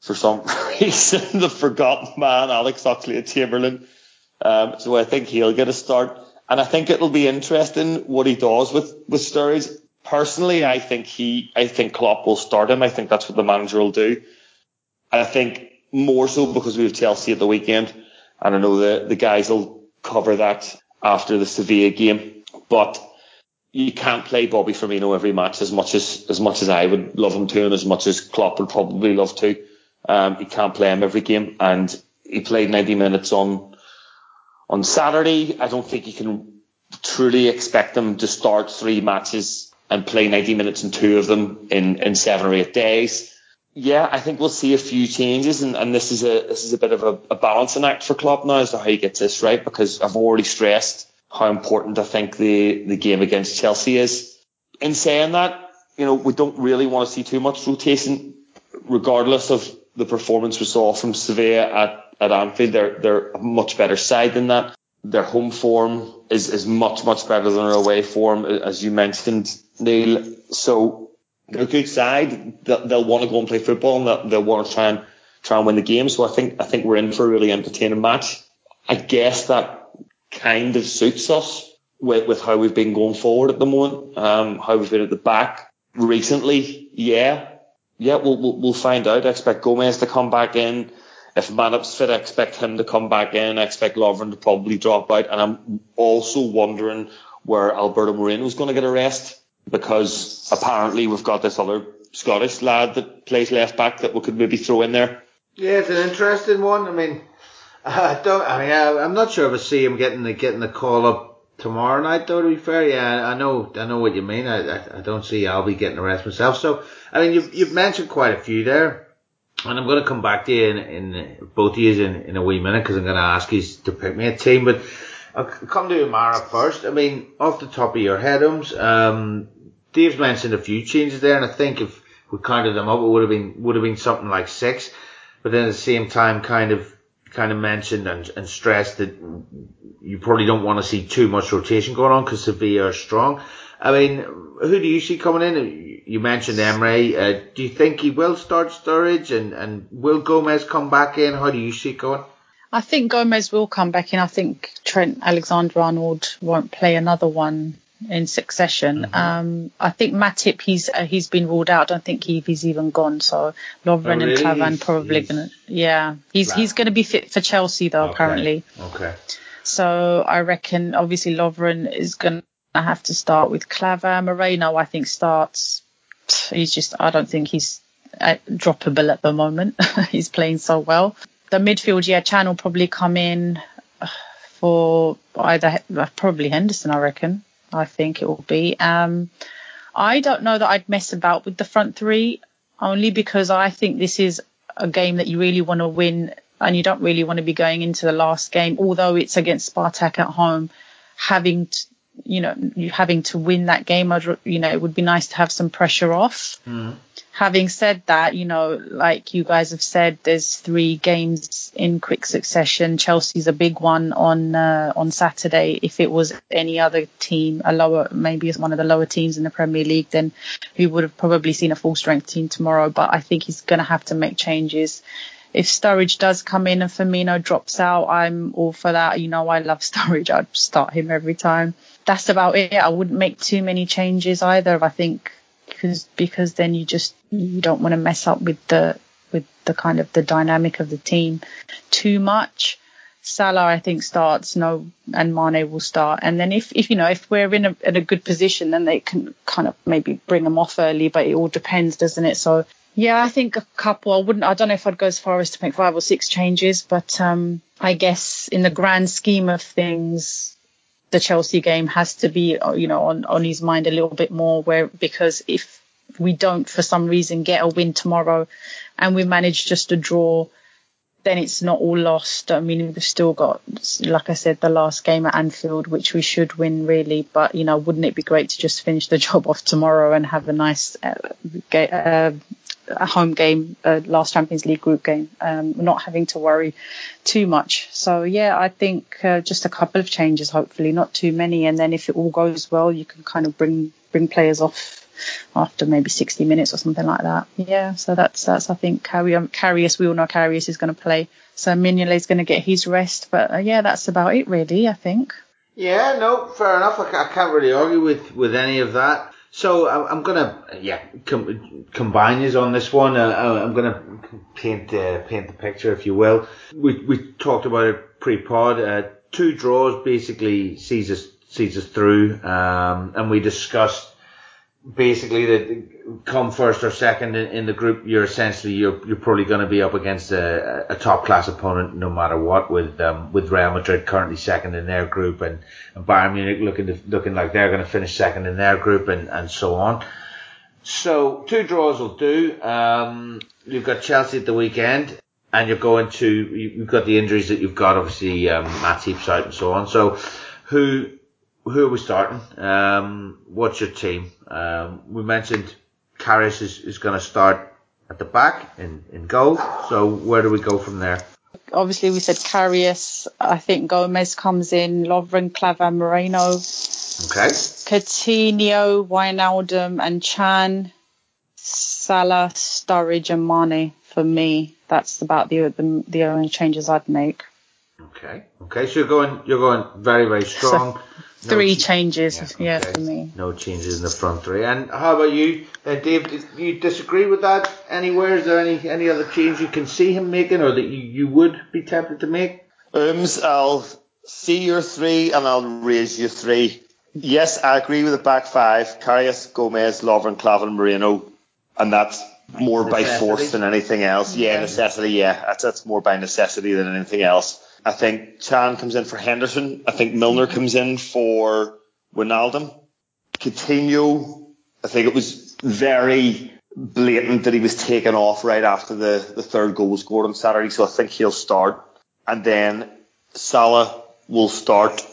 For some reason, the forgotten man, Alex Oxlade-Chamberlain. Um, so I think he'll get a start. And I think it'll be interesting what he does with, with Sturridge. Personally, I think he, I think Klopp will start him. I think that's what the manager will do. I think more so because we have Chelsea at the weekend. And I know the, the guys will cover that after the Sevilla game. But you can't play Bobby Firmino every match as much as as much as I would love him to, and as much as Klopp would probably love to. Um, you can't play him every game, and he played 90 minutes on on Saturday. I don't think you can truly expect him to start three matches and play 90 minutes in two of them in in seven or eight days. Yeah, I think we'll see a few changes, and, and this is a this is a bit of a, a balancing act for Klopp now as to how he gets this right, because I've already stressed how important I think the, the game against Chelsea is. In saying that, you know, we don't really want to see too much rotation, regardless of the performance we saw from Sevilla at, at Anfield. They're, they're a much better side than that. Their home form is, is much, much better than their away form, as you mentioned, Neil. So they're a good side. They'll, they'll want to go and play football and they'll, they'll want to try and, try and win the game. So I think, I think we're in for a really entertaining match. I guess that kind of suits us with, with how we've been going forward at the moment, um, how we've been at the back recently. Yeah. Yeah, we'll, we'll, we'll find out. I expect Gomez to come back in If Matip's fit, I expect him to come back in. I expect Lovren to probably drop out. And I'm also wondering where Alberto Moreno is going to get a rest because apparently we've got this other Scottish lad that plays left back that we could maybe throw in there. Yeah, it's an interesting one. I mean, I don't. I mean, I, I'm not sure if I see him getting the getting the call up tomorrow night. Though to be fair, yeah, I know I know what you mean. I I, I don't see Albie getting the rest myself. So I mean, you've you've mentioned quite a few there. And I'm going to come back to you in, in both of you in, in a wee minute because I'm going to ask you to pick me a team. But I'll come to Umara first. I mean, off the top of your head, um, Dave's mentioned a few changes there, and I think if we counted them up, it would have been would have been something like six. But then at the same time, kind of kind of mentioned and, and stressed that you probably don't want to see too much rotation going on because Sevilla are strong. I mean, who do you see coming in? You mentioned Emre. Uh, do you think he will start Sturridge and, and will Gomez come back in? How do you see it going? I think Gomez will come back in. I think Trent Alexander Arnold won't play another one in succession. Mm-hmm. Um, I think Matip he's uh, he's been ruled out. I don't think he, he's even gone. So Lovren oh, really? and Klavan probably he's, gonna yeah he's he's gonna be fit for Chelsea though okay. apparently. Okay. So I reckon obviously Lovren is gonna have to start with Klavan. Moreno I think starts. He's just I don't think he's uh, droppable at the moment. he's playing so well. The midfield yeah Can will probably come in for either probably Henderson I reckon. I think it will be. Um, I don't know that I'd mess about with the front three only because I think this is a game that you really want to win and you don't really want to be going into the last game, although it's against Spartak at home, having you know, you having to win that game. I'd, you know, it would be nice to have some pressure off. Mm having said that, you know, like you guys have said, there's three games in quick succession. Chelsea's a big one on uh, on Saturday. If it was any other team, a lower, maybe it's one of the lower teams in the Premier League, then we would have probably seen a full strength team tomorrow. But I think he's going to have to make changes. If Sturridge does come in and Firmino drops out, I'm all for that. You know, I love Sturridge. I'd start him every time. That's about it. I wouldn't make too many changes either. I think because because then you just you don't want to mess up with the with the kind of the dynamic of the team too much. Salah, I think, starts, no, and Mane will start. And then if, if you know, if we're in a, in a good position, then they can kind of maybe bring them off early, but it all depends, doesn't it? So, yeah, I think a couple, I wouldn't, I don't know if I'd go as far as to make five or six changes, but, um, I guess in the grand scheme of things, the Chelsea game has to be, uh, you know, on, on his mind a little bit more where, because if we don't for some reason get a win tomorrow and we manage just to draw, then it's not all lost. I mean, we've still got, like I said, the last game at Anfield, which we should win really. But, you know, wouldn't it be great to just finish the job off tomorrow and have a nice uh, uh, a home game, uh, last Champions League group game, um, not having to worry too much. So yeah, I think uh, just a couple of changes, hopefully not too many, and then if it all goes well, you can kind of bring bring players off after maybe 60 minutes or something like that. Yeah, so that's that's I think Carry um, Karius, we all know Karius is going to play, so Mignolet is going to get his rest, but uh, yeah, that's about it really, I think. Yeah, no, fair enough. I, I can't really argue with with any of that. So I'm gonna yeah com- combine you on this one. Uh, I'm gonna paint uh, paint the picture, if you will. We we talked about it pre-pod. Uh, two draws basically sees us sees us through, um, and we discussed basically that come first or second in, in, the group, you're essentially you're you're probably going to be up against a, a top class opponent no matter what. With um, with Real Madrid currently second in their group, and, and Bayern Munich looking to, looking like they're going to finish second in their group, and, and so on. So two draws will do. Um, you've got Chelsea at the weekend, and you're going to you've got the injuries that you've got. Obviously, um, Matip's out and so on. So who who are we starting? Um, what's your team? Um, we mentioned Karius is, is going to start at the back in, in goal. So where do we go from there? Obviously, we said Karius. I think Gomez comes in. Lovren, Klavan, Moreno. Okay. Coutinho, Wijnaldum, and Can. Salah, Sturridge, and Mane for me. That's about the, the the only changes I'd make. Okay. Okay. So you're going you're going very very strong. Three changes, yeah, yeah for me. No changes in the front three. And how about you, uh, Dave? Do you disagree with that anywhere? Is there any any other change you can see him making, or that you, you would be tempted to make? Ums, I'll see your three and I'll raise your three. Yes, I agree with the back five: Karius, Gomez, Lovren, Klavan, Moreno, and that's more necessity. by force than anything else. Yeah, yeah, necessity. Yeah, that's that's more by necessity than anything else. I think Can comes in for Henderson. I think Milner mm-hmm. comes in for Wijnaldum. Coutinho, I think it was very blatant that he was taken off right after the, the third goal was scored on Saturday, so I think he'll start. And then Salah will start.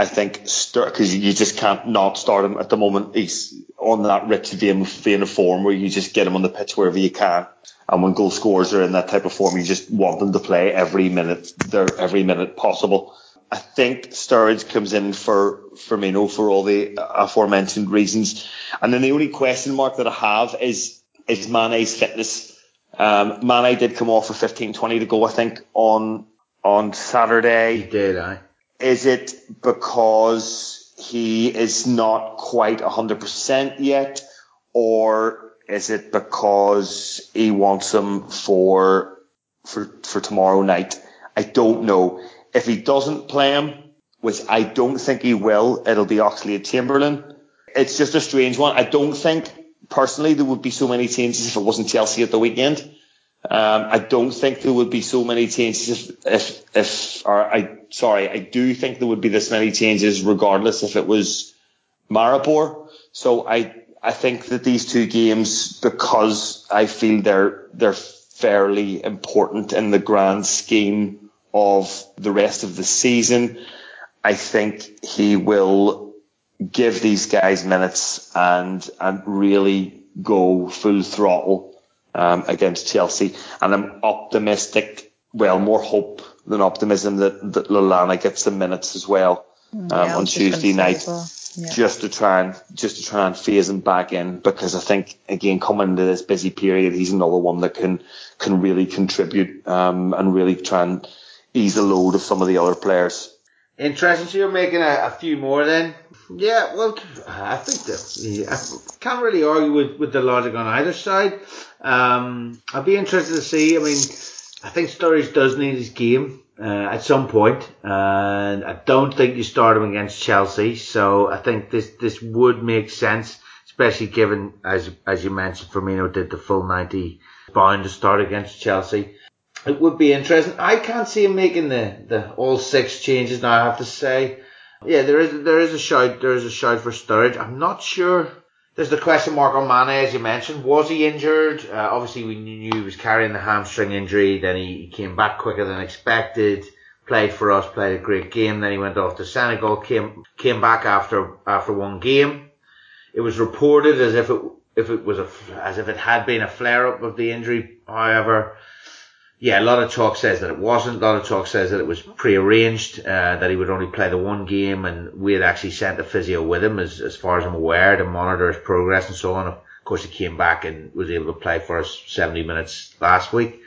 I think because you just can't not start him at the moment. He's on that rich vein, vein of form where you just get him on the pitch wherever you can. And when goal scorers are in that type of form, you just want them to play every minute, there every minute possible. I think Sturridge comes in for Firmino for all the aforementioned reasons. And then the only question mark that I have is is Mane's fitness. Um, Mane did come off a 15, 20 to go, I think, on on Saturday. He did, I. Is it because he is not quite 100% yet, or is it because he wants him for for for tomorrow night? I don't know. If he doesn't play him, which I don't think he will, it'll be Oxlade-Chamberlain. It's just a strange one. I don't think personally there would be so many changes if it wasn't Chelsea at the weekend. Um, I don't think there would be so many changes if, if, if, or I, sorry, I do think there would be this many changes regardless if it was Maribor. So I, I think that these two games, because I feel they're they're fairly important in the grand scheme of the rest of the season, I think he will give these guys minutes and and really go full throttle um, against Chelsea. And I'm optimistic, well, more hope than optimism that that Lallana gets the minutes as well mm, um, yeah, on Tuesday night yeah. just to try and just to try and phase him back in because I think again coming into this busy period he's another one that can can really contribute um, and really try and ease the load of some of the other players. Interesting. So you're making a, a few more then. Yeah, well, I think that yeah, I can't really argue with, with the logic on either side. Um, I'd be interested to see. I mean, I think Sturridge does need his game uh, at some point, and I don't think you start him against Chelsea. So I think this this would make sense, especially given as as you mentioned, Firmino did the full ninety bound to start against Chelsea. It would be interesting. I can't see him making the, the all six changes now. I have to say, yeah, there is there is a shout there is a shout for Sturridge. I'm not sure there's the question mark on Mane, as you mentioned. Was he injured? Uh, obviously, we knew he was carrying the hamstring injury. Then he, he, came back quicker than expected. Played for us, played a great game. Then he went off to Senegal. Came came back after after one game. It was reported as if it if it was a as if it had been a flare up of the injury. However, yeah, a lot of talk says that it wasn't. A lot of talk says that it was pre-arranged, uh, that he would only play the one game, and we had actually sent a physio with him, as, as far as I'm aware, to monitor his progress and so on. Of course, he came back and was able to play for us 70 minutes last week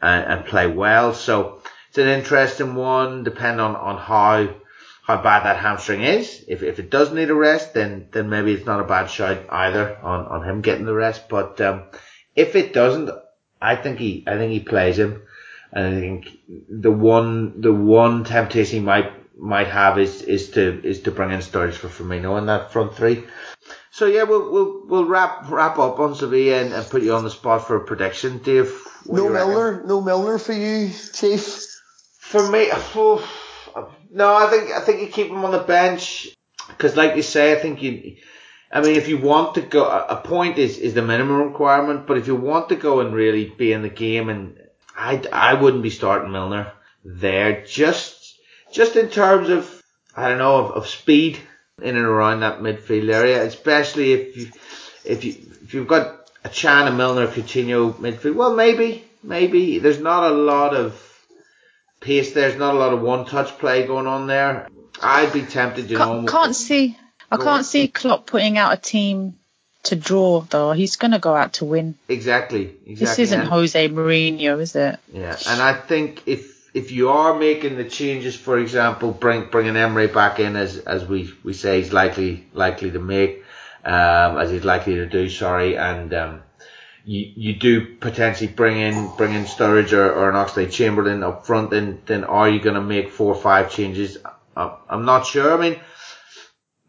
and, and play well. So it's an interesting one, depending on, on how how bad that hamstring is. If if it does need a rest, then then maybe it's not a bad shot either on, on him getting the rest. But um, if it doesn't, I think he, I think he plays him. And I think the one, the one temptation he might, might have is, is to, is to bring in Sturridge for Firmino in that front three. So yeah, we'll, we'll, we'll wrap, wrap up on Sevilla and, and put you on the spot for a prediction, Dave. No Milner, no Milner for you, Chief. For me, oh, no, I think, I think you keep him on the bench. Cause like you say, I think you, I mean, if you want to go, a point is, is the minimum requirement, but if you want to go and really be in the game and I, I wouldn't be starting Milner there just, just in terms of, I don't know, of, of speed in and around that midfield area, especially if you, if you, if you've got a Can, a Milner, Coutinho midfield, well, maybe, maybe there's not a lot of pace. There's not a lot of one touch play going on there. I'd be tempted, you can't, know. Can't see I can't see Klopp putting out a team to draw though. He's going to go out to win. Exactly. Exactly. This isn't and, Jose Mourinho, is it? Yeah, and I think if if you are making the changes, for example, bring bringing Emre back in as as we we say he's likely likely to make, um, as he's likely to do. Sorry, and um, you you do potentially bring in bring in Sturridge or, or an Oxlade-Chamberlain up front, then then are you going to make four or five changes? I'm not sure. I mean,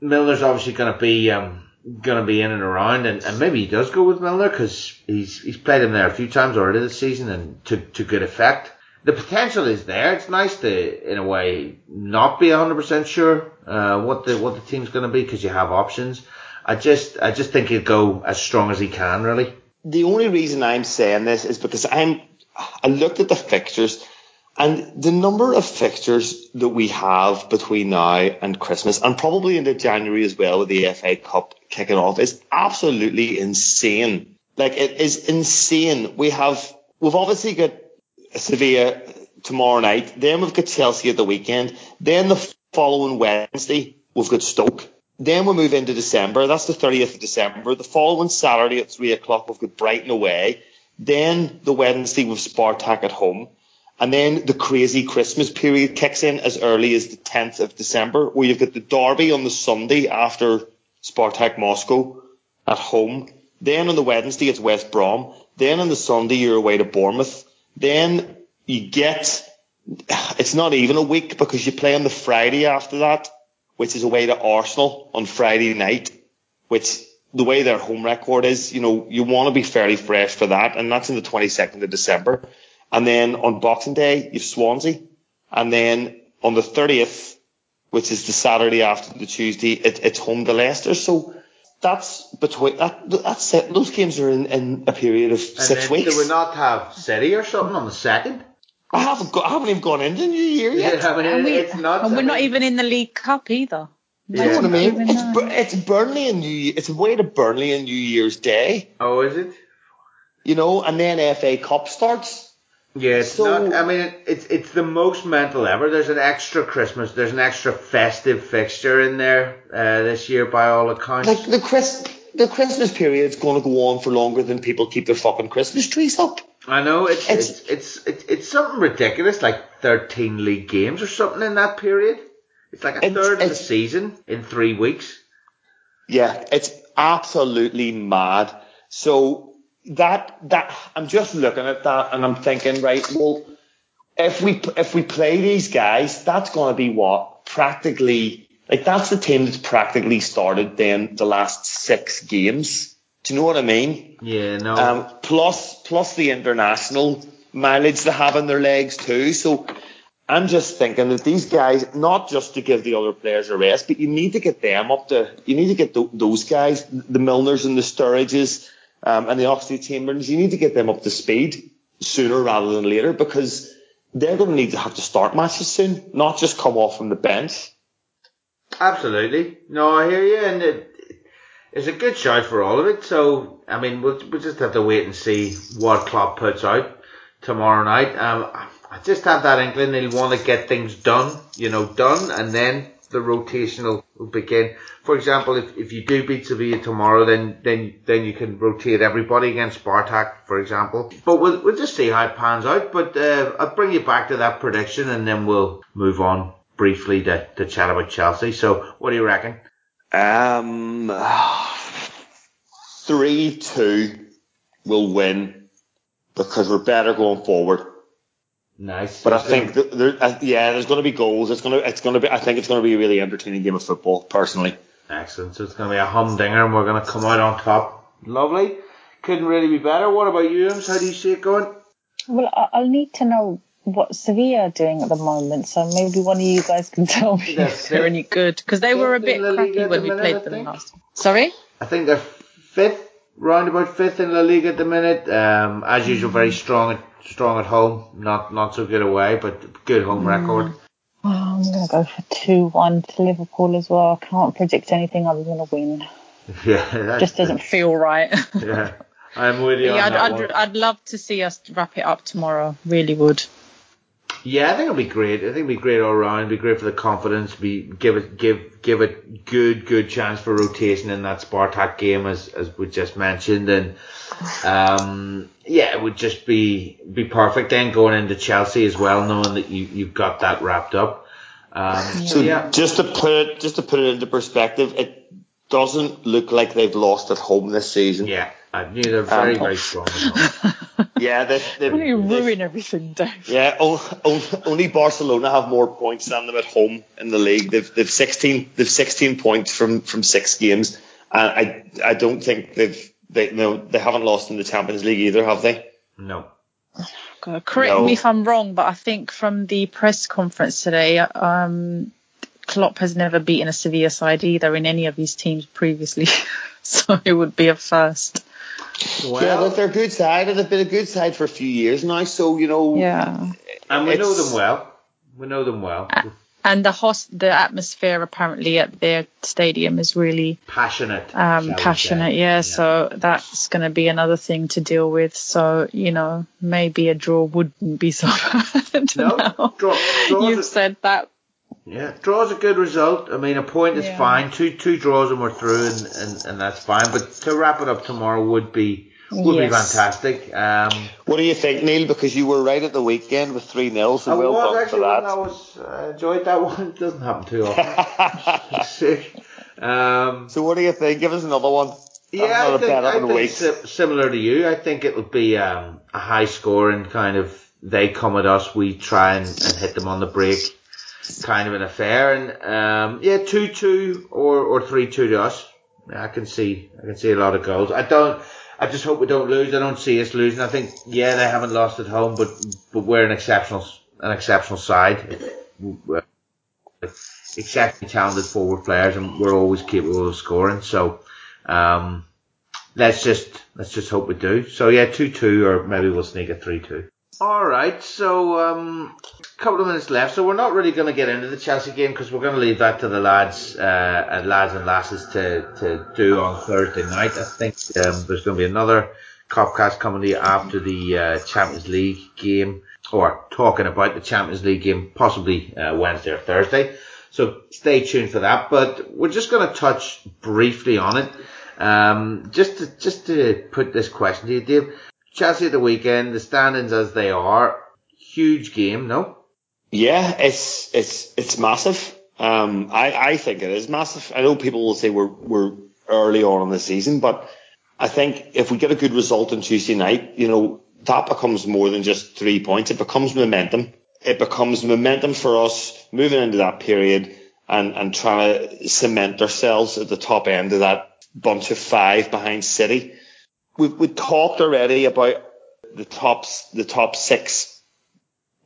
Milner's obviously going to be um, going to be in and around, and, and maybe he does go with Milner because he's he's played him there a few times already this season and to to good effect. The potential is there. It's nice to, in a way, not be 100% sure uh, what the what the team's going to be because you have options. I just I just think he'll go as strong as he can, really. The only reason I'm saying this is because I'm I looked at the fixtures and the number of fixtures that we have between now and Christmas, and probably into January as well with the FA Cup kicking off, is absolutely insane. Like it is insane. We have we've obviously got Sevilla tomorrow night. Then we've got Chelsea at the weekend. Then the following Wednesday we've got Stoke. Then we move into December. That's the 30th of December. The following Saturday at three o'clock we've got Brighton away. Then the Wednesday we've Spartak at home. And then the crazy Christmas period kicks in as early as the 10th of December, where you've got the derby on the Sunday after Spartak Moscow at home. Then on the Wednesday, it's West Brom. Then on the Sunday, you're away to Bournemouth. Then you get, it's not even a week because you play on the Friday after that, which is away to Arsenal on Friday night, which the way their home record is, you know, you want to be fairly fresh for that. And that's in the 22nd of December. And then on Boxing Day, you've Swansea. And then on the 30th, which is the Saturday after the Tuesday, it, it's home to Leicester. So that's between that. That's it. Those games are in, in a period of and six weeks. Do we not have City or something on the second? I haven't got. I haven't even gone into New Year yet. Yeah, I mean, And, we, it's not. and we're not even in the League Cup either. Yeah. You know what I mean? It's, that. Bur- it's Burnley and New Year. It's away to Burnley and New Year's Day. Oh, is it? You know, and then FA Cup starts. Yeah, it's So- not. I mean, it, it's it's the most mental ever. There's an extra Christmas. There's an extra festive fixture in there uh, this year, by all accounts. Like the Chris, the Christmas period's going to go on for longer than people keep their fucking Christmas trees up. I know it's it's It's- it's it's, it's something ridiculous, like 13 league games or something in that period. It's like a It's- third of the season in three weeks. Yeah, it's absolutely mad. So that that I'm just looking at that and I'm thinking, right, well, if we if we play these guys, that's going to be what practically like that's the team that's practically started then the last six games. Do you know what I mean? Yeah, no. Um, plus plus the international mileage they have in their legs too. So I'm just thinking that these guys, not just to give the other players a rest, but you need to get them up to, you need to get th- those guys, the Milners and the Sturridges, um, and the Oxlade-Chamberlains, you need to get them up to speed sooner rather than later because they're going to need to have to start matches soon, not just come off from the bench. Absolutely. No, I hear you, and it, it's a good shout for all of it. So, I mean, we'll, we'll just have to wait and see what Klopp puts out tomorrow night. Um, I just have that inkling he'll want to get things done, you know, done, and then the rotation will, will begin. For example, if, if you do beat Sevilla tomorrow, then, then, then you can rotate everybody against Spartak, for example. But we'll, we'll just see how it pans out. But, uh, I'll bring you back to that prediction and then we'll move on briefly to, to chat about Chelsea. So, what do you reckon? Um, three two will win because we're better going forward. Nice. But I think that there, uh, yeah, there's going to be goals. It's going to, it's going to be. I think it's going to be a really entertaining game of football, personally. Excellent. So it's going to be a humdinger and we're going to come out on top. Lovely. Couldn't really be better. What about you, Ems? How do you see it going? Well, I- I'll need to know what Sevilla are doing at the moment, so maybe one of you guys can tell me They're if they're any good because they were a bit in La Liga crappy when we minute, played them last. Sorry. I think they're fifth, round about fifth in La Liga at the minute. Um, as usual, very strong at strong at home. Not not so good away, but good home mm. record. Oh, I'm going to go for 2 1 to Liverpool as well. I can't predict anything other than a win. Yeah, Just doesn't feel right. Yeah, I'm with you yeah, on I'd, I'd. I'd love to see us wrap it up tomorrow. Really would. Yeah, I think it'll be great. I think it'll be great all around. It'll be great for the confidence. Be give it give give it good good chance for rotation in that Spartak game as as we just mentioned, and um, yeah, it would just be be perfect. Then going into Chelsea as well, knowing that you you've got that wrapped up. Um, so yeah. just to put it just to put it into perspective, it doesn't look like they've lost at home this season. Yeah, I knew they're very um, very strong. yeah, they they really ruin everything, Dave. Yeah, only Barcelona have more points than them at home in the league. They've they've sixteen they've sixteen points from from six games, and I I don't think they've they no they haven't lost in the Champions League either, have they? No. God, correct no. me if I'm wrong, but I think from the press conference today, um, Klopp has never beaten a Sevilla side either in any of his teams previously, so it would be a first. Well, yeah, look, they're a good side, and they've been a good side for a few years now. So you know, yeah, and we know them well. We know them well. And the host, the atmosphere apparently at their stadium is really passionate. Um, passionate, yeah, yeah, So that's going to be another thing to deal with. So you know, maybe a draw wouldn't be so bad. no, draw, You've said that yeah, draw's a good result. I mean, a point is yeah. fine. Two two draws and we're through, and, and, and that's fine. But to wrap it up tomorrow would be would yes. be fantastic. Um, what do you think, Neil? Because you were right at the weekend with three 0 so I well was done actually for that. I was uh, enjoyed that one. It doesn't happen too often. um, so what do you think? Give us another one. Yeah, I think, I think similar to you. I think it'll be um, a high score and kind of they come at us, we try and, and hit them on the break kind of an affair. And um, yeah, two two or or three two to us. I can see I can see a lot of goals. I don't. I just hope we don't lose. I don't see us losing. I think yeah, they haven't lost at home, but but we're an exceptional an exceptional side. We're exceptionally talented forward players, and we're always capable of scoring. So. Um, let's just let's just hope we do. So yeah, two two, or maybe we'll sneak a three two. All right, so um, a couple of minutes left. So we're not really going to get into the Chelsea game because we're going to leave that to the lads uh, and lads and lasses to, to do on Thursday night. I think um, there's going to be another Copcast coming to you after the uh, Champions League game, or talking about the Champions League game, possibly uh, Wednesday or Thursday. So stay tuned for that. But we're just going to touch briefly on it. Um, just to, just to put this question to you, Dave Chelsea at the weekend, the standings as they are, huge game, no? Yeah, it's it's it's massive. Um, I I think it is massive. I know people will say we're we're early on in the season, but I think if we get a good result on Tuesday night, you know that becomes more than just three points. It becomes momentum. It becomes momentum for us moving into that period and and trying to cement ourselves at the top end of that bunch of five behind City we've, we talked already about the top, the top six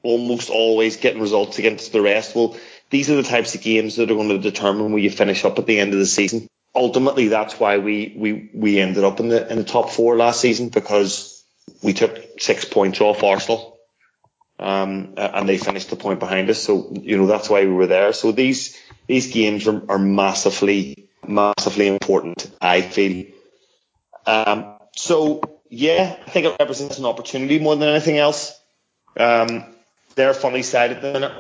almost always getting results against the rest. Well, these are the types of games that are going to determine where you finish up at the end of the season. Ultimately, that's why we, we, we ended up in the, in the top four last season because we took six points off Arsenal. Um, and they finished the point behind us. So, you know, that's why we were there. So these, these games are, are massively, massively important, I feel. Um, so yeah, I think it represents an opportunity more than anything else. Um, they're funny side at the minute.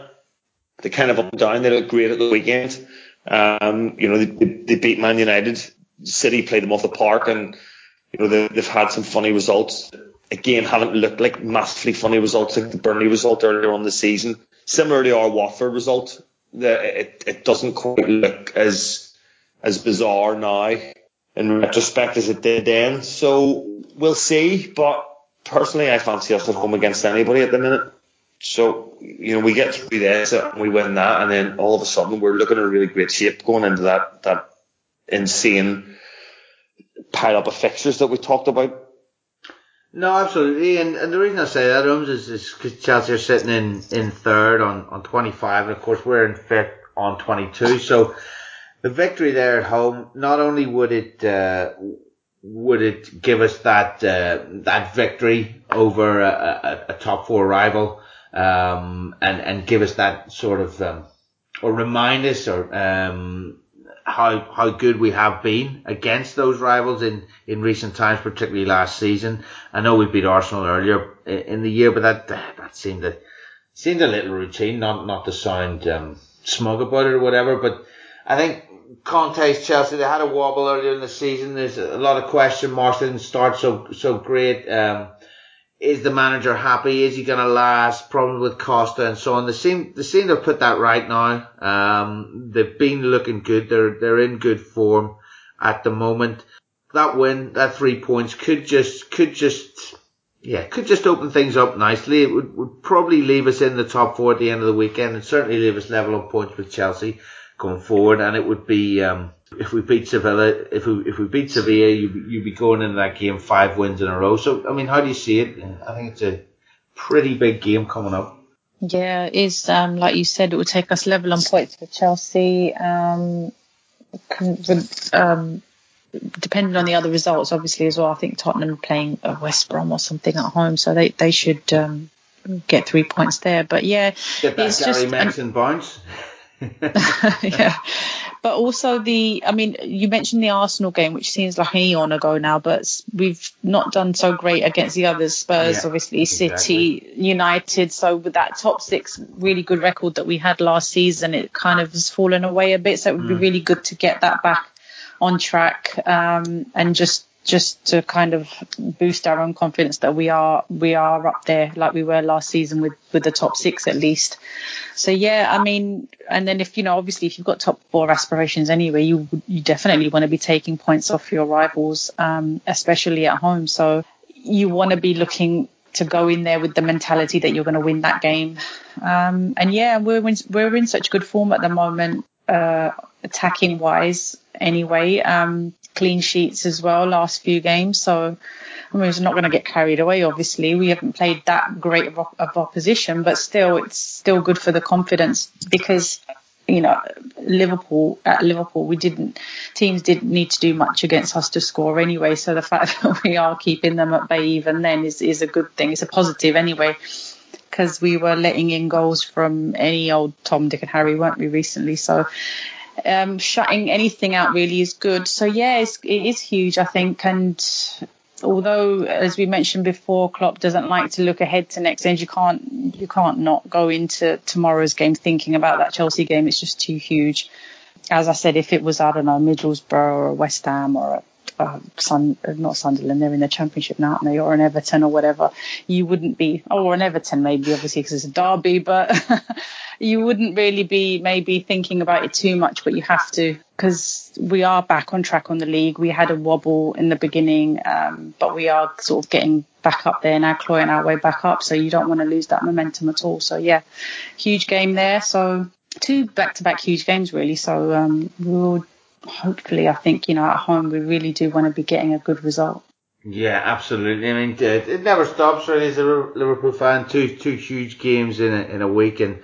They kind of up and down. They look great at the weekend. Um, you know, they, they, beat Man United. City played them off the park, and you know they, they've had some funny results. Again, haven't looked like massively funny results like the Burnley result earlier on the season. Similarly, our Watford result, it, it doesn't quite look as as bizarre now in retrospect as it did then. So we'll see. But personally, I fancy us at home against anybody at the minute. So, you know, we get through this and we win that, and then all of a sudden we're looking a really great shape going into that, that insane pile up of fixtures that we talked about. No, absolutely. And, and the reason I say that, Rooms, is because Chelsea are sitting in, in third on, on 25, and of course we're in fifth on 22. So, the victory there at home, not only would it uh, would it give us that uh, that victory over a, a, a top four rival, um, and and give us that sort of um, or remind us or um, how how good we have been against those rivals in, in recent times, particularly last season. I know we beat Arsenal earlier in the year, but that that seemed to seemed a little routine, not not to sound um, smug about it or whatever, but I think Conte's Chelsea, they had a wobble earlier in the season. There's a lot of question marks. Didn't start so so great. Um, is the manager happy? Is he going to last? Problems with Costa and so on. They seem they seem to have put that right now. Um, they've been looking good. They're they're in good form at the moment. That win, that three points could just could just yeah could just open things up nicely. It would, would probably leave us in the top four at the end of the weekend, and certainly leave us level on points with Chelsea going forward. And it would be um, if we beat Sevilla, if we if we beat Sevilla, you you'd be going into that game five wins in a row. So I mean, how do you see it? I think it's a pretty big game coming up. Yeah, it is. Um, like you said, it will take us level on points with Chelsea. Um, um, depending on the other results, obviously as well. I think Tottenham playing West Brom or something at home, so they they should um, get three points there. But yeah, get that Gary just, Megson bounce. yeah, but also the, I mean, you mentioned the Arsenal game, which seems like an eon ago now, but we've not done so great against the others. Spurs, yeah, obviously, exactly. City, United. So with that top six really good record that we had last season, it kind of has fallen away a bit. So it would mm. be really good to get that back on track um, and just just to kind of boost our own confidence that we are we are up there like we were last season with with the top six at least. So yeah, I mean, and then if you know, obviously, if you've got top four aspirations anyway, you you definitely want to be taking points off your rivals, um, especially at home. So you want to be looking to go in there with the mentality that you're going to win that game. Um, and yeah, we're in, we're in such good form at the moment, uh, attacking wise anyway. Um, clean sheets as well last few games. So I mean, we're not going to get carried away. Obviously, we haven't played that great of, of opposition, but still, it's still good for the confidence because you know, Liverpool at Liverpool, we didn't teams didn't need to do much against us to score anyway. So the fact that we are keeping them at bay even then is is a good thing. It's a positive anyway, because we were letting in goals from any old Tom, Dick, and Harry, weren't we recently? So um, shutting anything out really is good. So yeah, it's, it is huge, I think. And although, as we mentioned before, Klopp doesn't like to look ahead to next end, you can't you can't not go into tomorrow's game thinking about that Chelsea game. It's just too huge. As I said, if it was I don't know Middlesbrough or West Ham or uh, Sun, not Sunderland, they're in the Championship now, aren't they? Or an Everton or whatever, you wouldn't be, oh, or an Everton maybe, obviously, because it's a derby, but you wouldn't really be maybe thinking about it too much, but you have to, because we are back on track on the league. We had a wobble in the beginning, um, but we are sort of getting back up there now, clawing our way back up. So you don't want to lose that momentum at all. So yeah, huge game there. So two back-to-back huge games really. So um, we'll hopefully, I think, you know, at home, we really do want to be getting a good result. Yeah, absolutely. I mean, it, never stops really as a Liverpool fan. Two, two huge games in a, in a week and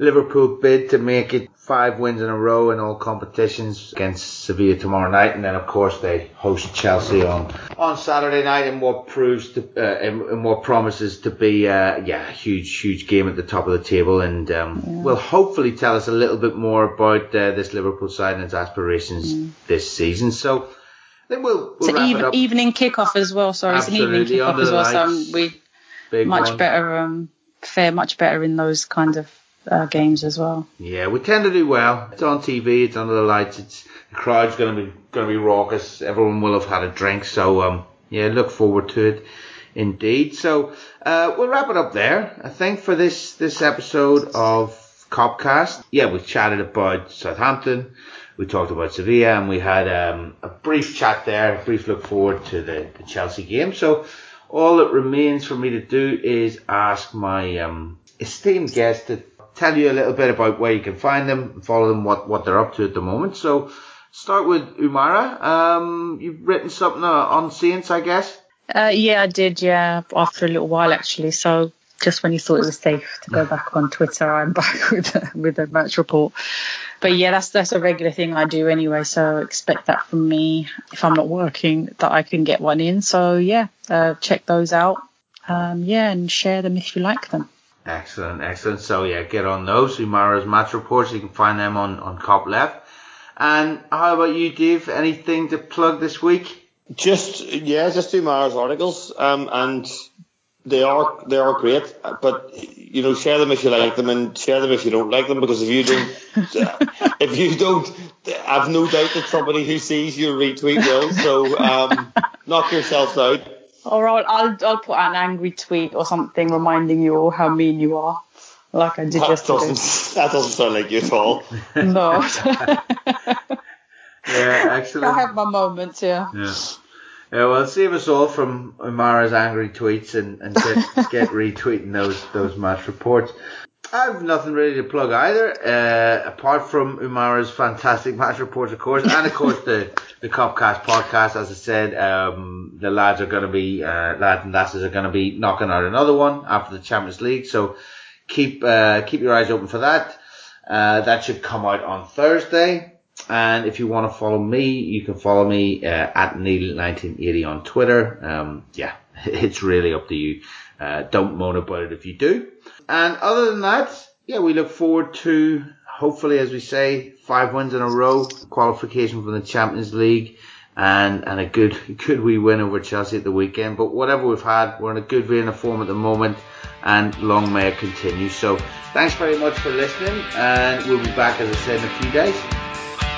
Liverpool bid to make it five wins in a row in all competitions against Sevilla tomorrow night, and then of course they host Chelsea on on Saturday night in what proves to uh, in, in, what promises to be uh, yeah a huge huge game at the top of the table, and um, yeah. will hopefully tell us a little bit more about uh, this Liverpool side and its aspirations mm. this season. So. Then we'll, we'll it's even, evening kickoff as well. Sorry, Absolutely. it's an evening kickoff as well. So we much one. better um, fare much better in those kind of uh, games as well. Yeah, we tend to do well. It's on TV. It's under the lights. It's the crowd's going to be going to be raucous. Everyone will have had a drink. So um, yeah, look forward to it. Indeed. So uh, we'll wrap it up there. I think for this this episode of Copcast. Yeah, we chatted about Southampton. We talked about Sevilla, and we had um, a brief chat there, a brief look forward to the, the Chelsea game. So all that remains for me to do is ask my um, esteemed guest to tell you a little bit about where you can find them, follow them, what, what they're up to at the moment. So start with Umara. Um, you've written something on Saints, I guess. Uh, yeah, I did. Yeah, after a little while actually. So just when you thought it was safe to go back on Twitter, I'm back with a, with a match report. But yeah, that's that's a regular thing I do anyway. So expect that from me if I'm not working that I can get one in. So yeah, uh, check those out. Um, yeah, and share them if you like them. Excellent, excellent. So yeah, get on those. Umara's match reports. You can find them on, on Cop Left. And how about you, Dave? Anything to plug this week? Just, yeah, just Umara's articles. Um, and they are they are great, but you know share them if you like them and share them if you don't like them because if you don't if you don't I've no doubt that somebody who sees your retweet will so um, knock yourselves out. Or I'll, I'll I'll put an angry tweet or something reminding you all how mean you are, like I did that yesterday. Doesn't, that doesn't sound like you at all. no. yeah, excellent. I have my moments, yeah. Yeah. Yeah, well, save us all from Umara's angry tweets and, and get, get retweeting those those match reports. I have nothing really to plug either, uh, apart from Umara's fantastic match reports, of course, and of course the the Copcast podcast. As I said, um, the lads are going to be uh, lads and lasses are going to be knocking out another one after the Champions League. So keep uh, keep your eyes open for that. Uh, that should come out on Thursday. And if you want to follow me, you can follow me uh, at Neil1980 on Twitter. Um, yeah, it's really up to you. Uh, don't moan about it if you do. And other than that, yeah, we look forward to hopefully, as we say, five wins in a row, qualification for the Champions League, and and a good good wee win over Chelsea at the weekend. But whatever we've had, we're in a good vein of form at the moment, and long may it continue. So thanks very much for listening, and we'll be back as I said in a few days.